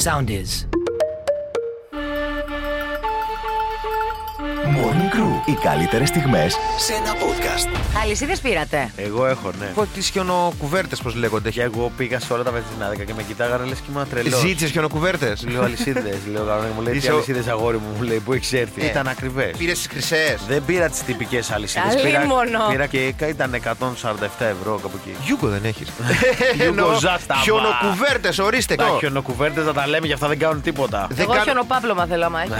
Sound is. Morning Crew. Οι καλύτερες στιγμές σε ένα podcast. Αλυσίδες πήρατε. Εγώ έχω, ναι. Έχω τι χιονοκουβέρτε, πώς λέγονται. Και εγώ πήγα σε όλα τα βενζινάδικα και με κοιτάγανε λες και ήμουν τρελός. Ζήτησε χιονοκουβέρτες; Λέω αλυσίδες. Λέω κανονικά μου λέει τι Είσαι ο- αλυσίδες αγόρι μου, μου λέει που έχεις έρθει. Ε. Ήταν ακριβές. Πήρες τις χρυσές. Δεν πήρα τις τυπικές αλυσίδες. Καλή Πήρα, μόνο. πήρα και ήταν 147 ευρώ κάπου εκεί. Γιούγκο δεν έχεις. Γιουγκοζάσταμα. Χιονοκουβέρτες, ορίστε Τα το. χιονοκουβέρτες θα τα λέμε και αυτά δεν κάνουν τίποτα. Δεν Εγώ κάνω- χιονοπάπλωμα θέλω, άμα έχει.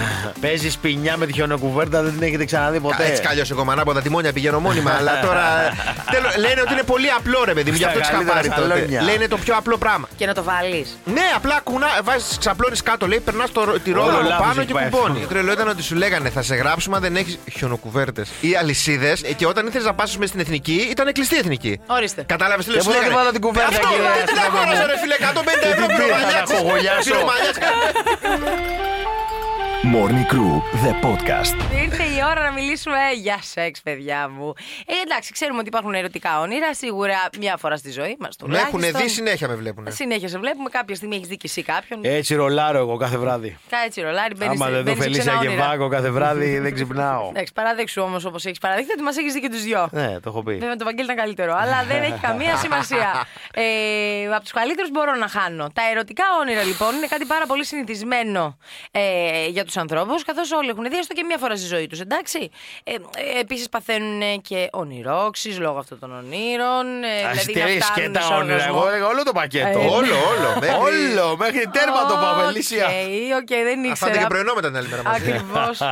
Παίζεις πινιά με τη χιονοκουβέρτα, δεν την έχετε ξαναδεί ποτέ. Έτσι κι αλλιώς εγώ μανάποτα τιμόνια πηγαίνω μόνιμα, αλλά τώρα. Τέλος, λένε ότι είναι πολύ απλό ρε παιδί μου, γι' Στα αυτό τι είχα καλύτερα πάρει τότε. σαλόνια. Λένε το πιο απλό πράγμα. Και να το βάλεις. Ναι, απλά κουνά, βάζεις, ξαπλώνεις κάτω, λέει, περνάς τη ρόδα Όλο από λάθος πάνω έχει και πάει κουμπώνει. αυτό. Το τρελό ήταν ότι σου λέγανε θα σε γράψουμε αν δεν έχει χιονοκουβέρτες ή αλυσίδες και όταν ήθελες να πα στην εθνική ήταν κλειστή η εθνική. Ορίστε. Κατάλαβες τι λέω, Και σου πού να λέγανε. τη βάλω την κουβέρτα, Αυτό, κύριε τι την Αστράπα αγόρασε, μου. ρε φίλε, 150 ευρώ Τι Morning Crew, the podcast. Ήρθε η ώρα να μιλήσουμε για σεξ, παιδιά μου. Ε, εντάξει, ξέρουμε ότι υπάρχουν ερωτικά όνειρα. Σίγουρα μια φορά στη ζωή μας. Με έχουν δει, συνέχεια με βλέπουν. Συνέχεια σε βλέπουμε. Κάποια στιγμή έχεις δει και εσύ κάποιον. Έτσι ρολάρω εγώ κάθε βράδυ. Κάτσε ρολάρι, μπαίνεις Άμα δεν δω Φελίσια και Βάγκο κάθε βράδυ δεν ξυπνάω. Εντάξει, παράδεξου όμως όπως έχεις παραδείχθει ότι μας έχεις δει και τους δυο. Ναι, το έχω πει. Βέβαια το Βαγγέλη ήταν καλύτερο, αλλά δεν έχει καμία σημασία. Ε, από τους καλύτερους μπορώ να χάνω. Τα ερωτικά όνειρα λοιπόν είναι κάτι πάρα πολύ συνηθισμένο ε, για τους ανθρώπους, καθώς όλοι έχουν δει έστω και μία φορά στη ζωή τους, εντάξει. Ε, ε, Επίσης παθαίνουν και ονειρώξεις λόγω αυτών των ονείρων. Ε, δηλαδή να Αστέρι φτάνουν και σε τα όνειρα. οργασμό. Εγώ έλεγα όλο το πακέτο. Ε, Όλο, όλο. μέχρι- Όλο, μέχρι τέρμα το πάω, Φελίσια. OK, OK, δεν Θα ήξερα. φάτε και πρωινό μετά την άλλη μέρα μαζί. Ακριβώς.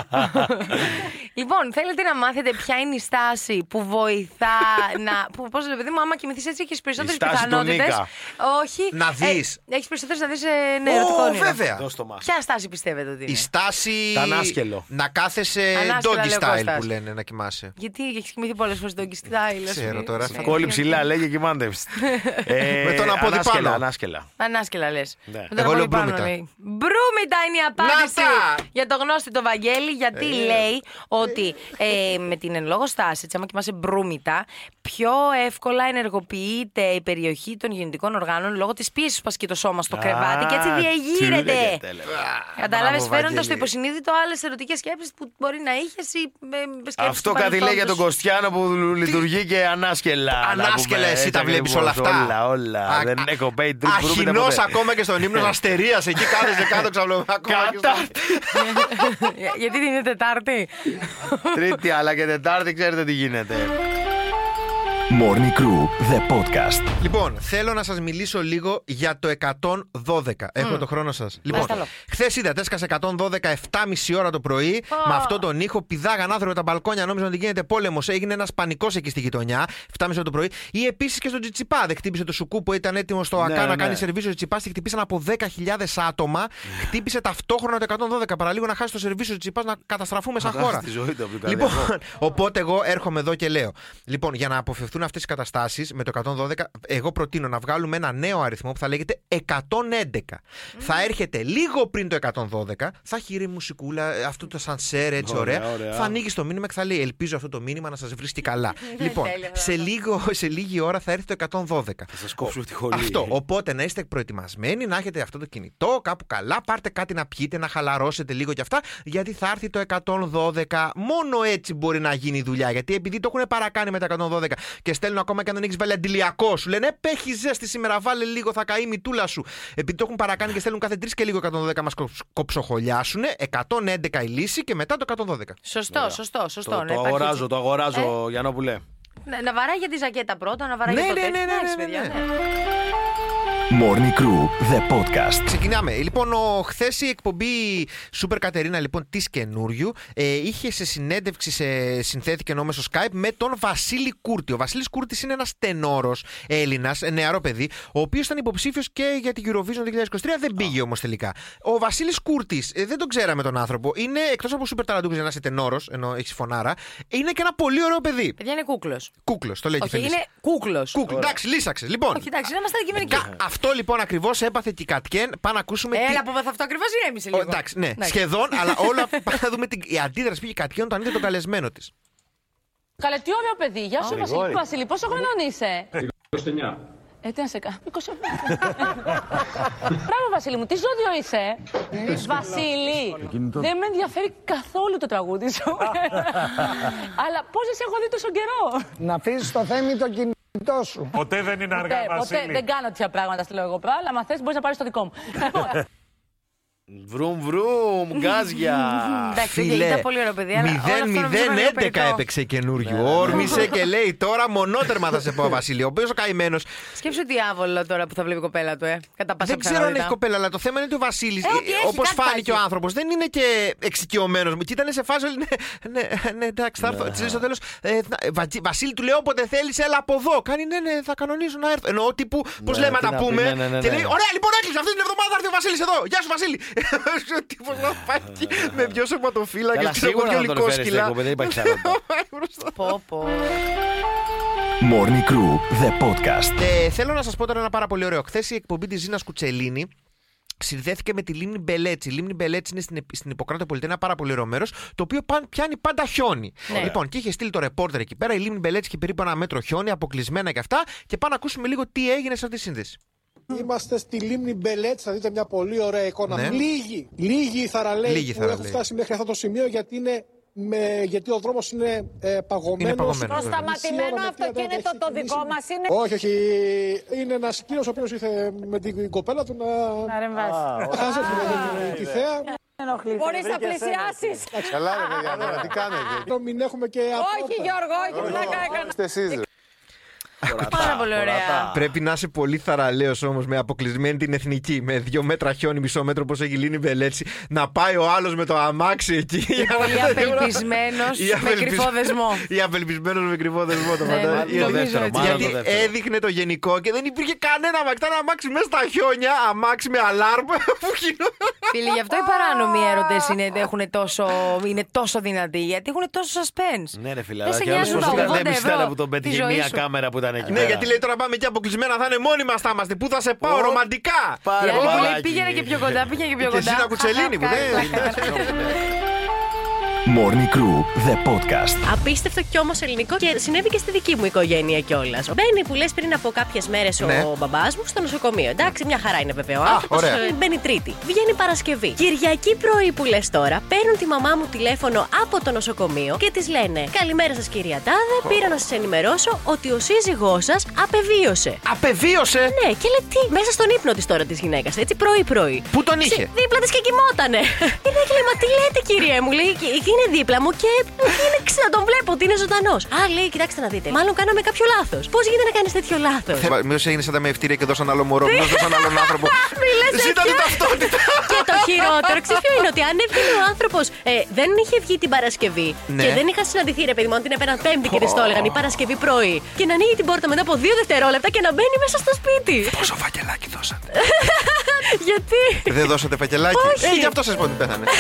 λοιπόν, θέλετε να μάθετε ποια είναι η στάση που βοηθά να. Που, πώς, παιδί μου, άμα κοιμηθείς έτσι, έχεις περισσότερες Η στάση του πιθανότητες. Νίκα. Όχι. Να δεις. έχεις περισσότερες να δεις ε, ναι, ερωτικό Ω, όνειρο. βέβαια. Δώσ' το μας. Ποια στάση πιστεύετε ότι είναι; Η στάση. Τανάσκελο. Να κάθεσαι Ανάσκελα, doggy λέει ο style Κώστας. που λένε να κοιμάσαι. Γιατί έχει κοιμηθεί πολλές φορές τον style. ας Ξέρω πούμε. τώρα, Ναι. Κόλλη ψηλά, λέει και κοιμάται. Ε, Με τον απόδι ανάσκελα, πάνω. Ανάσκελα. Ανάσκελα λες. Ναι. Εγώ λέω μπρούμητα. Μπρούμητα είναι η απάντηση Να τα! για το γνώστη το Βαγγέλη, γιατί Ε. λέει ότι ε, με την εν λόγω στάση, έτσι, άμα κοιμάσαι μπρούμητα, πιο εύκολα ενεργοποιείται η περιοχή των γεννητικών οργάνων λόγω της πίεσης που ασκεί το σώμα στο Α, κρεβάτι και έτσι τι διεγείρεται. λέγεται, λέει. Κατάλαβες, Μπράβο, φέροντας Βαγγέλη. στο υποσυνείδητο άλλες ερωτικές σκέψεις που μπορεί να είχες ή ε, σκέψεις Αυτό του κάτι λέει για τον παρελθόντος. Κωστιάνο που λειτουργεί και ανάσκελα. να Ανάσκελα, πούμε. εσύ Έτσι τα βλέπεις ακριβώς, όλα αυτά; Όλα, όλα. Α- Δεν α- έχω πάει τρίπ βρούμητα Αχινός ποτέ. ακόμα και στον ύμνος αστερίας. Εκεί κάθεσαι κάτω ξαπλώ. ακόμα και Κατά. στο- Για- Γιατί δεν είναι Τετάρτη; Τρίτη αλλά και Τετάρτη ξέρετε τι γίνεται. Morning Crew, the podcast. Λοιπόν, θέλω να σας μιλήσω λίγο για το 112. Έχω το χρόνο σας. Λοιπόν, Παρακαλώ. χθες είδατε, έσκασε 112 7,5 ώρα το πρωί. Με αυτόν τον ήχο πηδάγαν άνθρωποι τα μπαλκόνια, νόμιζαν ότι γίνεται πόλεμος. Έγινε ένας πανικός εκεί στη γειτονιά, 7,5 ώρα το πρωί. Ή επίσης και στον Τζιτσιπά. Δεν χτύπησε το σουκού που ήταν έτοιμο στο ΑΚΑ Ναι, να ναι. κάνει σερβίσιο Τζιτσιπάς. Τη χτυπήσαν από 10.000 άτομα. Χτύπησε ταυτόχρονα το 112. Παραλίγο να χάσει το σερβίσιο Τζιτσιπάς να καταστραφούμε σαν Να χάσει χώρα. τη ζωή του από το Λοιπόν, καρδιακό. οπότε εγώ έρχομαι εδώ και λέω. Λοιπόν, για να αποφευθούν αυτές οι καταστάσεις με το 112, εγώ προτείνω να βγάλουμε ένα νέο αριθμό που θα λέγεται 111. Θα έρχεται λίγο πριν το 112, θα έχει ήρεμη μουσικούλα, ε, αυτό το σανσέρ έτσι Ωραία, ωραία. ωραία. Θα ανοίγει το μήνυμα και θα λέει: Ελπίζω αυτό το μήνυμα να σας βρίσκει καλά. λοιπόν, Τέλεια, σε, λίγο, σε λίγη ώρα θα έρθει το 112. Θα σας κόψω τη χολή. Αυτό. Οπότε να είστε προετοιμασμένοι, να έχετε αυτό το κινητό κάπου καλά, πάρτε κάτι να πιείτε, να χαλαρώσετε λίγο κι αυτά, γιατί θα έρθει το 112. Μόνο έτσι μπορεί να γίνει η δουλειά. Γιατί επειδή το έχουν παρακάνει με τα 112 και στέλνουν ακόμα και αν δεν έχει βάλει αντιλιακό, σου λένε «Ε, Έχει ζέστη σήμερα, βάλε λίγο, θα καεί η μητούλα σου. Επειδή το έχουν παρακάνει και στέλνουν κάθε τρεις και λίγο 112 μας κοψοχολιάσουν, 111 η λύση και μετά το 112. Σωστό, σωστό, σωστό. Το, να το υπάρχει αγοράζω, έτσι. το αγοράζω, Γιαννόπουλε. Ναι, να βαράει για τη ζακέτα πρώτα, να βαράει Ναι, για το ναι, τέτοιο. ναι, ναι, Εντάξει, ναι, παιδιά, ναι. ναι. Morning Crew, the podcast. Ξεκινάμε. Λοιπόν, ο, χθες η εκπομπή Σούπερ Κατερίνα λοιπόν, της καινούριου ε, είχε σε συνέντευξη, σε, συνθέθηκε ενώ μέσω Skype με τον Βασίλη Κούρτη. Ο Βασίλης Κούρτης είναι ένας τενόρος Έλληνας, νεαρό παιδί, ο οποίος ήταν υποψήφιος και για την Eurovision 2023. Δεν πήγε όμως τελικά. Ο Βασίλης Κούρτης, ε, δεν τον ξέραμε τον άνθρωπο, είναι εκτός από Σούπερ Ταραντούκο για να είσαι τενόρος, ενώ έχεις φωνάρα, είναι και ένα πολύ ωραίο παιδί. Παιδιά είναι κούκλος. Κούκλος, το λέει και η Όχι, Φελίσσα. είναι κούκλος. Κούκλος. Εντάξει, λύσαξες. Λοιπόν, Όχι, εντάξει, να είμαστε αντικειμενικοί. Κα- αυτό λοιπόν ακριβώς έπαθε και η Κατκέν. Πάμε να ακούσουμε. τι- Έλα, που θα αυτό ακριβώς ηρέμησε Ο, λίγο. εντάξει, ναι, Εντάξει. σχεδόν, αλλά όλα πάμε να δούμε την, η αντίδραση πήγε κατ' όταν είδε τον καλεσμένο της. Καλέ, τι ωραίο παιδί. Γεια σου, Γρηγόρη. Βασίλη. Βασίλη, πόσο χρονών είσαι; 29. Ε, τι να σε κάνω. 25. Μπράβο, Βασίλη μου, τι ζώδιο είσαι; Βασίλη, δεν με ενδιαφέρει καθόλου το τραγούδι σου. Αλλά πώς δεν σε έχω δει τόσο καιρό. Να αφήσεις το θέμη το κινητό σου. Ποτέ δεν είναι αργά, Ποτέ, ποτέ Βασίλη. δεν κάνω τέτοια πράγματα στο λέω εγώ πράγμα, αλλά αν θες μπορείς να πάρεις το δικό μου. Λοιπόν, Βρουμ, βρουμ, γκάζια. Εντάξει, ήταν πολύ ωραίο παιδί. αλλά όλο αυτό νομίζω είναι λίγο 0-0-11 περιττό. έπαιξε καινούριο. Όρμησε και λέει τώρα μονότερμα θα σε πω, Βασίλη. Ο οποίος ο καημένος. Σκέψου τι άβολο τώρα που θα βλέπει η κοπέλα του, ε. Κατά πάσα Δεν ξέρω αν πιθανότητα. έχει κοπέλα, αλλά το θέμα είναι ότι ο Βασίλης, Ε, ότι έχει, όπως κάτι φάνηκε ο υπάρχει. άνθρωπος, δεν είναι και εξοικειωμένος. Και ήταν σε φάση. Ναι, ναι, ναι, εντάξει, θα έρθω. Τη λέει στο τέλος. Βασίλη, του λέω όποτε θέλεις, έλα από εδώ. Κάνει ναι, ναι, θα κανονίσω να έρθω. Εννοώ τύπου, πώς Ναι, λέμε τι να τα να πει, πούμε. ναι, ναι, ναι, Και ναι. λέει, ωραία, λοιπόν έκλεισε αυτή την εβδομάδα, θα έρθει ο Βασίλης εδώ. Γεια σου, Βασίλη. Ο τύπο να πάει εκεί με δυο σωματοφύλακες Καλά, και ξέρω σίγουρα εγώ θα δυο τον φέρεις λικόσκυλα. στην εκπομπή, δεν υπάρχει άλλο. Πω, πω. Morning Crew, the podcast. Ε, θέλω να σας πω τώρα ένα πάρα πολύ ωραίο. Χθες η εκπομπή της Ζήνας Κουτσελίνη συνδέθηκε με τη λίμνη Μπελέτσι. Η λίμνη Μπελέτσι είναι στην, Επ- στην Ιπποκράτο Πολιτεία, ένα πάρα πολύ ωραίο μέρος, το οποίο παν- πιάνει πάντα χιόνι. Ναι. Λοιπόν, και είχε στείλει το ρεπόρτερ εκεί πέρα. Η λίμνη Μπελέτσι είχε περίπου ένα μέτρο χιόνι, αποκλεισμένα και αυτά. Και πάμε να ακούσουμε λίγο τι έγινε σε αυτή τη σύνδεση. Είμαστε στη λίμνη Μπελέτ, θα δείτε μια πολύ ωραία εικόνα. Ναι. Λίγοι, λίγοι θαραλέοι Λίγοι που θαραλέοι. έχουν φτάσει μέχρι αυτό το σημείο γιατί, είναι με, γιατί ο δρόμος είναι ε, παγωμένος. Είναι παγωμένος, το βέβαια. σταματημένο Μισή ώρα με τρία αυτοκίνητο έχει το ξεκινήσει. δικό μας είναι. Όχι, όχι. Είναι ένας κύριος ο οποίος ήρθε με την κοπέλα του να. Να ρεμβάσει. χάσει τη θέα. Μπορείς να πλησιάσεις. Καλά, ρε παιδιά, τώρα τι κάνετε; Να μην έχουμε και Όχι, απρόπτα. Γιώργο, όχι, πλάκα έκανα. Είστε εσείς. Πάρα πολύ ωραία. Πρέπει να είσαι πολύ θαραλέος όμως με αποκλεισμένη την εθνική. Με δύο μέτρα χιόνι, μισό μέτρο όπως έχει λύνει η Μπελέτσι. Να πάει ο άλλος με το αμάξι εκεί. Πολύ απελπισμένος Ή με απελπισ- κρυφό δεσμό. Ή απελπισμένος με κρυφό δεσμό. Το Ναι, φαντάζεσαι. νομίζω Γιατί- δεύτερο, Γιατί μάλλον το δεύτερο. έδειχνε το γενικό και δεν υπήρχε κανένα αμάξι. Ήταν αμάξι μέσα στα χιόνια, αμάξι με αλάρμ που γινόταν. Φίλοι, γι' αυτό οι παράνομοι έρωτες είναι, έχουν τόσο, είναι τόσο δυνατοί. Γιατί έχουν τόσο suspense. Ναι, ρε φίλε, Δεν αλλά σε και όλος νοιάζουν πώς τα ήταν 80 δεν ευρώ που τον τη πέτυχε ζωή μία σου. κάμερα που ήταν εκεί Ναι, πέρα. γιατί λέει τώρα πάμε εκεί αποκλεισμένα, θα είναι μόνοι μας θα είμαστε. Πού θα σε πάω, Ω, ρομαντικά. Πάρε Η άλλη που λέει μπαλάκι. πήγαινε και πιο κοντά, πήγαινε και πιο Και κοντά. εσύ να κουτσελίνη που δεν. Morning Crew, the podcast. Απίστευτο κι όμως ελληνικό και συνέβη και στη δική μου οικογένεια κιόλας. Μπαίνει που λες πριν από κάποιες μέρες Ναι. ο μπαμπάς μου στο νοσοκομείο. Εντάξει, μια χαρά είναι βέβαια ο Α, άνθρωπος. ωραία. Μπαίνει Τρίτη. Βγαίνει Παρασκευή. Κυριακή πρωί που λες τώρα, παίρνουν τη μαμά μου τηλέφωνο από το νοσοκομείο και της λένε Καλημέρα σας κυρία Τάδε, πήρα να σας ενημερώσω ότι ο σύζυγός σας απεβίωσε. Απεβίωσε; Ναι, και λέει τι, μέσα στον ύπνο της τώρα της γυναίκας, έτσι πρωί-πρωί. Πού τον είχε; Ξε- Δίπλα της και κοιμότανε. Και λέει, λέει, μα τι λέτε, κυρία μου, λέει, και- και είναι δίπλα μου και είναι, ξε- να τον βλέπω ότι είναι ζωντανός. Α, λέει, κοιτάξτε να δείτε. Μάλλον κάναμε κάποιο λάθος. Πώς γίνεται να κάνεις τέτοιο λάθος; Μήπω έγινε σαν τα με ευτήρια και δώσαν άλλο μωρό. Μήπω δώσαν άλλον άνθρωπο. Μη λες Ζήτα την τέτοια. ταυτότητα. Και το χειρότερο, ξέρεις ποιο είναι, ότι αν έβγαινε ο άνθρωπος ε, δεν είχε βγει την Παρασκευή Ναι. και δεν είχα συναντηθεί, ρε παιδί μου, αν την έπαιρναν Πέμπτη και τη το έλεγαν η Παρασκευή πρωί και να ανοίγει την πόρτα μετά από δύο δευτερόλεπτα και να μπαίνει μέσα στο σπίτι. Πόσο φακελάκι δώσατε. Γιατί; Δεν δώσατε φακελάκι. Όχι. Ε, γι' αυτό σας πω ότι πέθανε.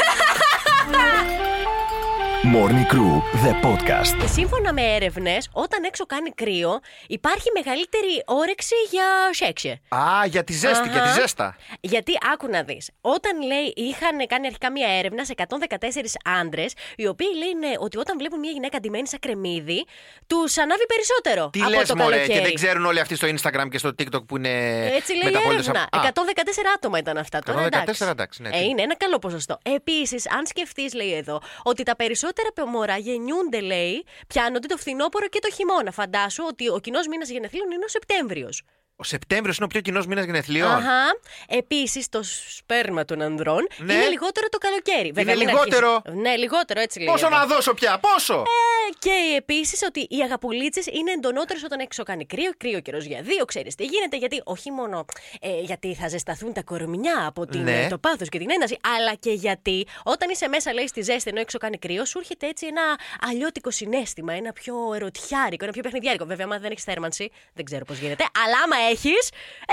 Morning Crew, the podcast. Και σύμφωνα με έρευνες, όταν έξω κάνει κρύο, υπάρχει μεγαλύτερη όρεξη για σεξε. Α, για τη ζέστη, για τη Αχα. ζέστα. Γιατί άκου να δεις. Όταν λέει, είχαν κάνει αρχικά μία έρευνα σε 114 άντρες, οι οποίοι λένε ότι όταν βλέπουν μια γυναίκα ντυμένη σαν κρεμμύδι, τους ανάβει περισσότερο. Τι από λες, το Μωρέ, καλοκαίρι. και δεν ξέρουν όλοι αυτοί στο Instagram και στο TikTok που είναι. Έτσι λέει η μεταπόλητες έρευνα. από- Α, 114 άτομα ήταν αυτά τώρα. 114, εντάξει, ναι, Ε, τι- είναι ένα καλό ποσοστό. Επίσης, αν σκεφτείς, λέει εδώ, ότι τα περισσότερα μωρά γεννιούνται, λέει, πιάνονται το φθινόπωρο και το χειμώνα. Φαντάσου ότι ο κοινός μήνας γενεθλίων είναι ο Σεπτέμβριος. Ο Σεπτέμβριος είναι ο πιο κοινός μήνας γενεθλίων. Αχα. Επίσης, το σπέρμα των ανδρών Ναι. είναι λιγότερο το καλοκαίρι. Βέβαια, Είναι μην λιγότερο; αρχίσεις- Ναι, λιγότερο, έτσι λέει. Πόσο εδώ. να δώσω πια, πόσο! Ε, Και επίσης ότι οι αγαπουλίτσες είναι εντονότερες όταν έξω κάνει κρύο, κρύο καιρός για δύο. Ξέρεις τι γίνεται, γιατί όχι μόνο ε, γιατί θα ζεσταθούν τα κορμιά από την, Ναι. ε, το πάθος και την ένταση, αλλά και γιατί όταν είσαι μέσα, λέει, στη ζέστη ενώ έξω κάνει κρύο, σου έρχεται έτσι ένα αλλιώτικο συνέστημα, ένα πιο ερωτιάρικο, ένα πιο παιχνιδιάρικο. Βέβαια, άμα δεν έχεις θέρμανση, δεν ξέρω πώς γίνεται. Αλλά άμα έχεις,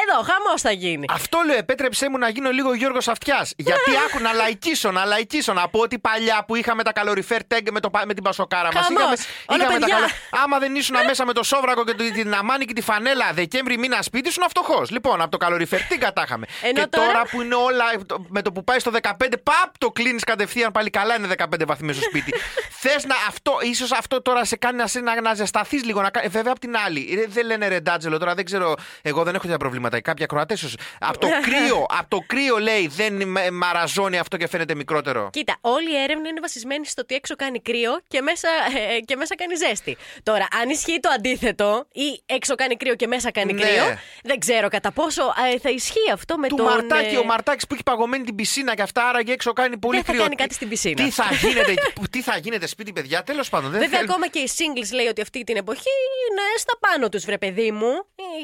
εδώ, χαμός θα γίνει. Αυτό λέω, επέτρεψέ μου να γίνω λίγο Γιώργος Αυτιάς. Γιατί άκου να λαϊκίσω, να λαϊκίσω. Να πω ότι παλιά που είχαμε τα καλοριφέρ τέγκ με, το, πα- με την πασοκάρα μας. Χαμός. Όλα παιδιά. Άμα δεν ήσουν μέσα με το σόβρακο και το- την αμάνη και τη φανέλα Δεκέμβρη μήνα σπίτι, ήσουν φτωχός. Λοιπόν, από το καλοριφέρ τι κατάχαμε. Ενώ και τώρα- τώρα που είναι όλα το- με το που πάει στο 15, παπ το κλείνεις κατευθείαν πάλι καλά είναι 15 βαθμοί στο σπίτι. Θες να αυτό, ίσως αυτό τώρα σε κάνει να, σε- να, να ζεσταθείς λίγο. Να, κα- ε, βέβαια απ' την άλλη, ε, δεν λένε ρεντάτζελο τώρα, δεν ξέρω Εγώ δεν έχω τέτοια προβλήματα. Κάποια Κροατέ ίσω. Από το κρύο, από το κρύο λέει δεν με- μαραζώνει αυτό και φαίνεται μικρότερο. Κοίτα, όλη η έρευνα είναι βασισμένη στο ότι έξω κάνει κρύο και μέσα, ε, και μέσα κάνει ζέστη. Τώρα, αν ισχύει το αντίθετο, ή έξω κάνει κρύο και μέσα κάνει Ναι. κρύο, δεν ξέρω κατά πόσο ε, θα ισχύει αυτό με Του τον. Μαρτάκη, ε, ο Μαρτάκης που έχει παγωμένη την πισίνα και αυτά, άραγε έξω κάνει πολύ Δεν θα κρύο. κάνει Τι- κάτι στην πισίνα. Τι θα γίνεται, τι θα γίνεται σπίτι, παιδιά, τέλος πάντων. Δεν Βέβαια, θέλ- ακόμα και οι singles λέει ότι αυτή την εποχή είναι στα πάνω τους, βρε παιδί μου.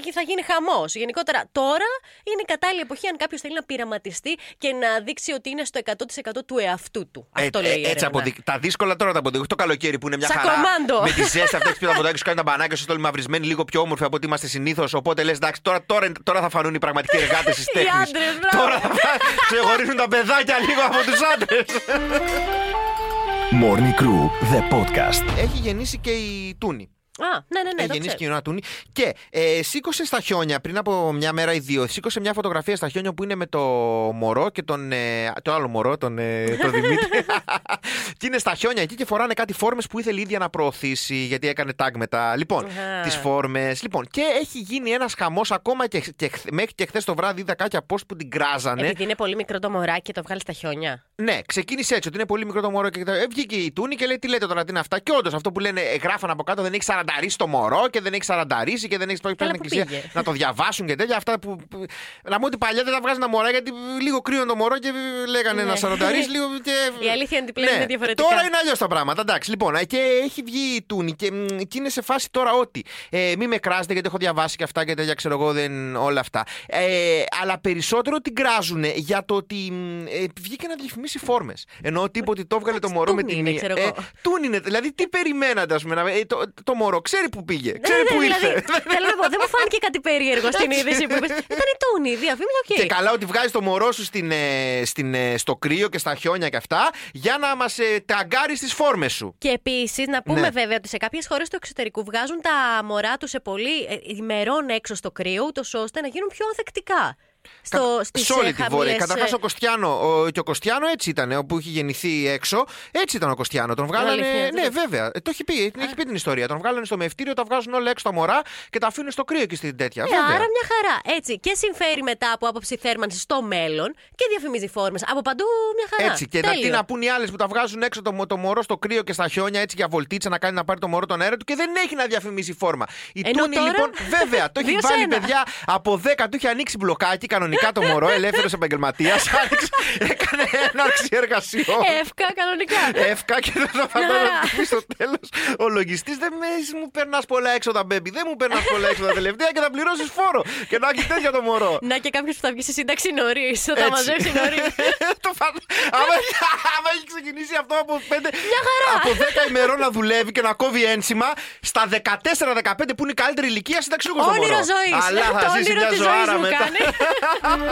Ε, Θα γίνει χαμός. Γενικότερα, τώρα είναι η κατάλληλη εποχή αν κάποιος θέλει να πειραματιστεί και να δείξει ότι είναι στο 100% του εαυτού του. Αυτό Ε, λέει. ε, η έτσι έρευνα. αποδει... Τα δύσκολα τώρα τα αποδείχνω. Το καλοκαίρι που είναι μια Σαν χαρά. κομμάντο. Με τη ζέστη αυτή που τα ποδάκια σου κάνει τα μπανάκια σου όλοι μαυρισμένοι, λίγο πιο όμορφοι από ό,τι είμαστε συνήθως. Οπότε λες, εντάξει, τώρα, τώρα, τώρα θα φανούν οι πραγματικοί εργάτες τη τέχνη. άντρες, μπράβο. Τώρα θα ξεχωρίζουν τα παιδάκια λίγο από τους άντρες. Morning Crew, the podcast. Έχει γεννήσει και η Τούνη. Α, ναι, ναι, ναι. Έχει το γεννήσει ξέρω. και η Ιωάννα Τούνη. Και ε, σήκωσε στα χιόνια πριν από μια μέρα ή δύο. Σήκωσε μια φωτογραφία στα χιόνια που είναι με το μωρό και τον. Ε, το άλλο μωρό, τον, ε, τον Δημήτρη. και είναι στα χιόνια εκεί και φοράνε κάτι φόρμες που ήθελε η ίδια να προωθήσει γιατί έκανε tag μετά. Λοιπόν, Αχα. τις φόρμες. Λοιπόν, και έχει γίνει ένας χαμός ακόμα και, και χ- μέχρι και χθες το βράδυ είδα κάποια post που την κράζανε. Επειδή είναι πολύ μικρό το μωράκι και το βγάλει στα χιόνια. Ναι, ξεκίνησε έτσι ότι είναι πολύ μικρό το μωρό και ε, βγήκε η Τούνη και λέει τι λέτε τώρα, τι είναι αυτά; Και όντως αυτό που λένε, ε, γράφαν από κάτω δεν έχει σαρανταρίσει το μωρό και δεν έχει σαρανταρίσει και δεν έχει πάει Καλά στην που εκκλησία πήγε. να το διαβάσουν και τέτοια. Αυτά που. που- Να μου ότι παλιά δεν τα βγάζουν τα μωρά γιατί λίγο κρύο το μωρό και λέγανε Ναι. να σαρανταρίσει λίγο. Και... Η αλήθεια είναι ότι πλέον Ναι, είναι διαφορετικά. Τώρα είναι αλλιώς τα πράγματα. Εντάξει, λοιπόν, ε, και έχει βγει η Τούνη και, μ, και είναι σε φάση τώρα ότι ε, μη με κράζετε γιατί έχω διαβάσει και αυτά και τέτοια, ξέρω εγώ, δεν, όλα αυτά. Ε, αλλά περισσότερο την κράζουν για το ότι μ, ε, βγήκε να διαφημίσει φόρμες. Ενώ ο τύπο ότι το έβγαλε το μωρό με Τούνη την. είναι, ξέρω εγώ. Τούνη είναι. Δηλαδή, τι περιμένατε, ας πούμε. να- ε, το, το μωρό ξέρει που πήγε. Ναι, Ξέρει ναι, που δηλαδή, ήρθε. Θέλω να πω, δεν μου φάνηκε κάτι περίεργο στην είδηση που είπες. Ήταν η Τούνη, διαφήμιση, οκ. Και καλά ότι βγάζει το μωρό σου στην, ε, στην, ε, στο κρύο και στα χιόνια και αυτά για να μας ε, ταγκάρεις στις φόρμες σου. Και επίσης να πούμε Ναι. βέβαια ότι σε κάποιες χώρες του εξωτερικού βγάζουν τα μωρά τους σε πολύ ε, ημερών έξω στο κρύο, ούτως ώστε να γίνουν πιο ανθεκτικά. Στο, στις, σε όλη ε, τη βόρεια. χαμηλές, Καταρχάς ε, ο Κωστιάνο, ο, και ο Κωστιάνο έτσι ήταν, όπου είχε γεννηθεί έξω. Έτσι ήταν ο Κωστιάνο. Τον βγάλανε. αλήθεια, ναι, δεν το- βέβαια. Ε, το έχει πει, έχει πει την ιστορία. Τον βγάλανε στο μευτήριο, τα βγάζουν όλα έξω τα μωρά και τα αφήνουν στο κρύο και στην τέτοια. Ε, βέβαια. άρα μια χαρά. Έτσι. Και συμφέρει μετά από άποψη θέρμανσης στο μέλλον και διαφημίζει φόρμες. Από παντού μια χαρά. Έτσι. Και να, Τέλειο. τι να πούν οι άλλες που τα βγάζουν έξω το, μω- το μωρό στο κρύο και στα χιόνια έτσι για βολτίτσα να κάνει να πάρει το μωρό τον αέρα του και δεν έχει να διαφημίσει φόρμα. Η Ενώ Τούνη τώρα- λοιπόν, βέβαια, το έχει Δύο σε βάλει ένα. παιδιά από 10, του είχε ανοίξει μπλοκάκι κανονικά το μωρό, ελεύθερος επαγγελματίας. έκανε έναρξη εργασιών. Εύκα κανονικά. Εύκα και δεν θα Χαρά. φαντάζομαι στο τέλος. Ο λογιστής δεν με, μου περνάς πολλά έξοδα, baby. Δεν μου περνάς πολλά έξοδα τελευταία και θα πληρώσεις φόρο. Και να έχει τέτοια το μωρό. Να και κάποιος που θα βγει στη σύνταξη νωρίς. Θα τα Έτσι. μαζέψει νωρίς. Το φαν- άμα, άμα έχει ξεκινήσει αυτό από, 5, χαρά. από 10 ημερών να δουλεύει και να κόβει ένσημα, στα 14-15 που είναι η καλύτερη ηλικία συνταξιούχος στο Όνειρο μωρό. ζωής. Αλλά θα Το ζήσει όνειρο μια της ζωής ζωάρα μου μετά. κάνει.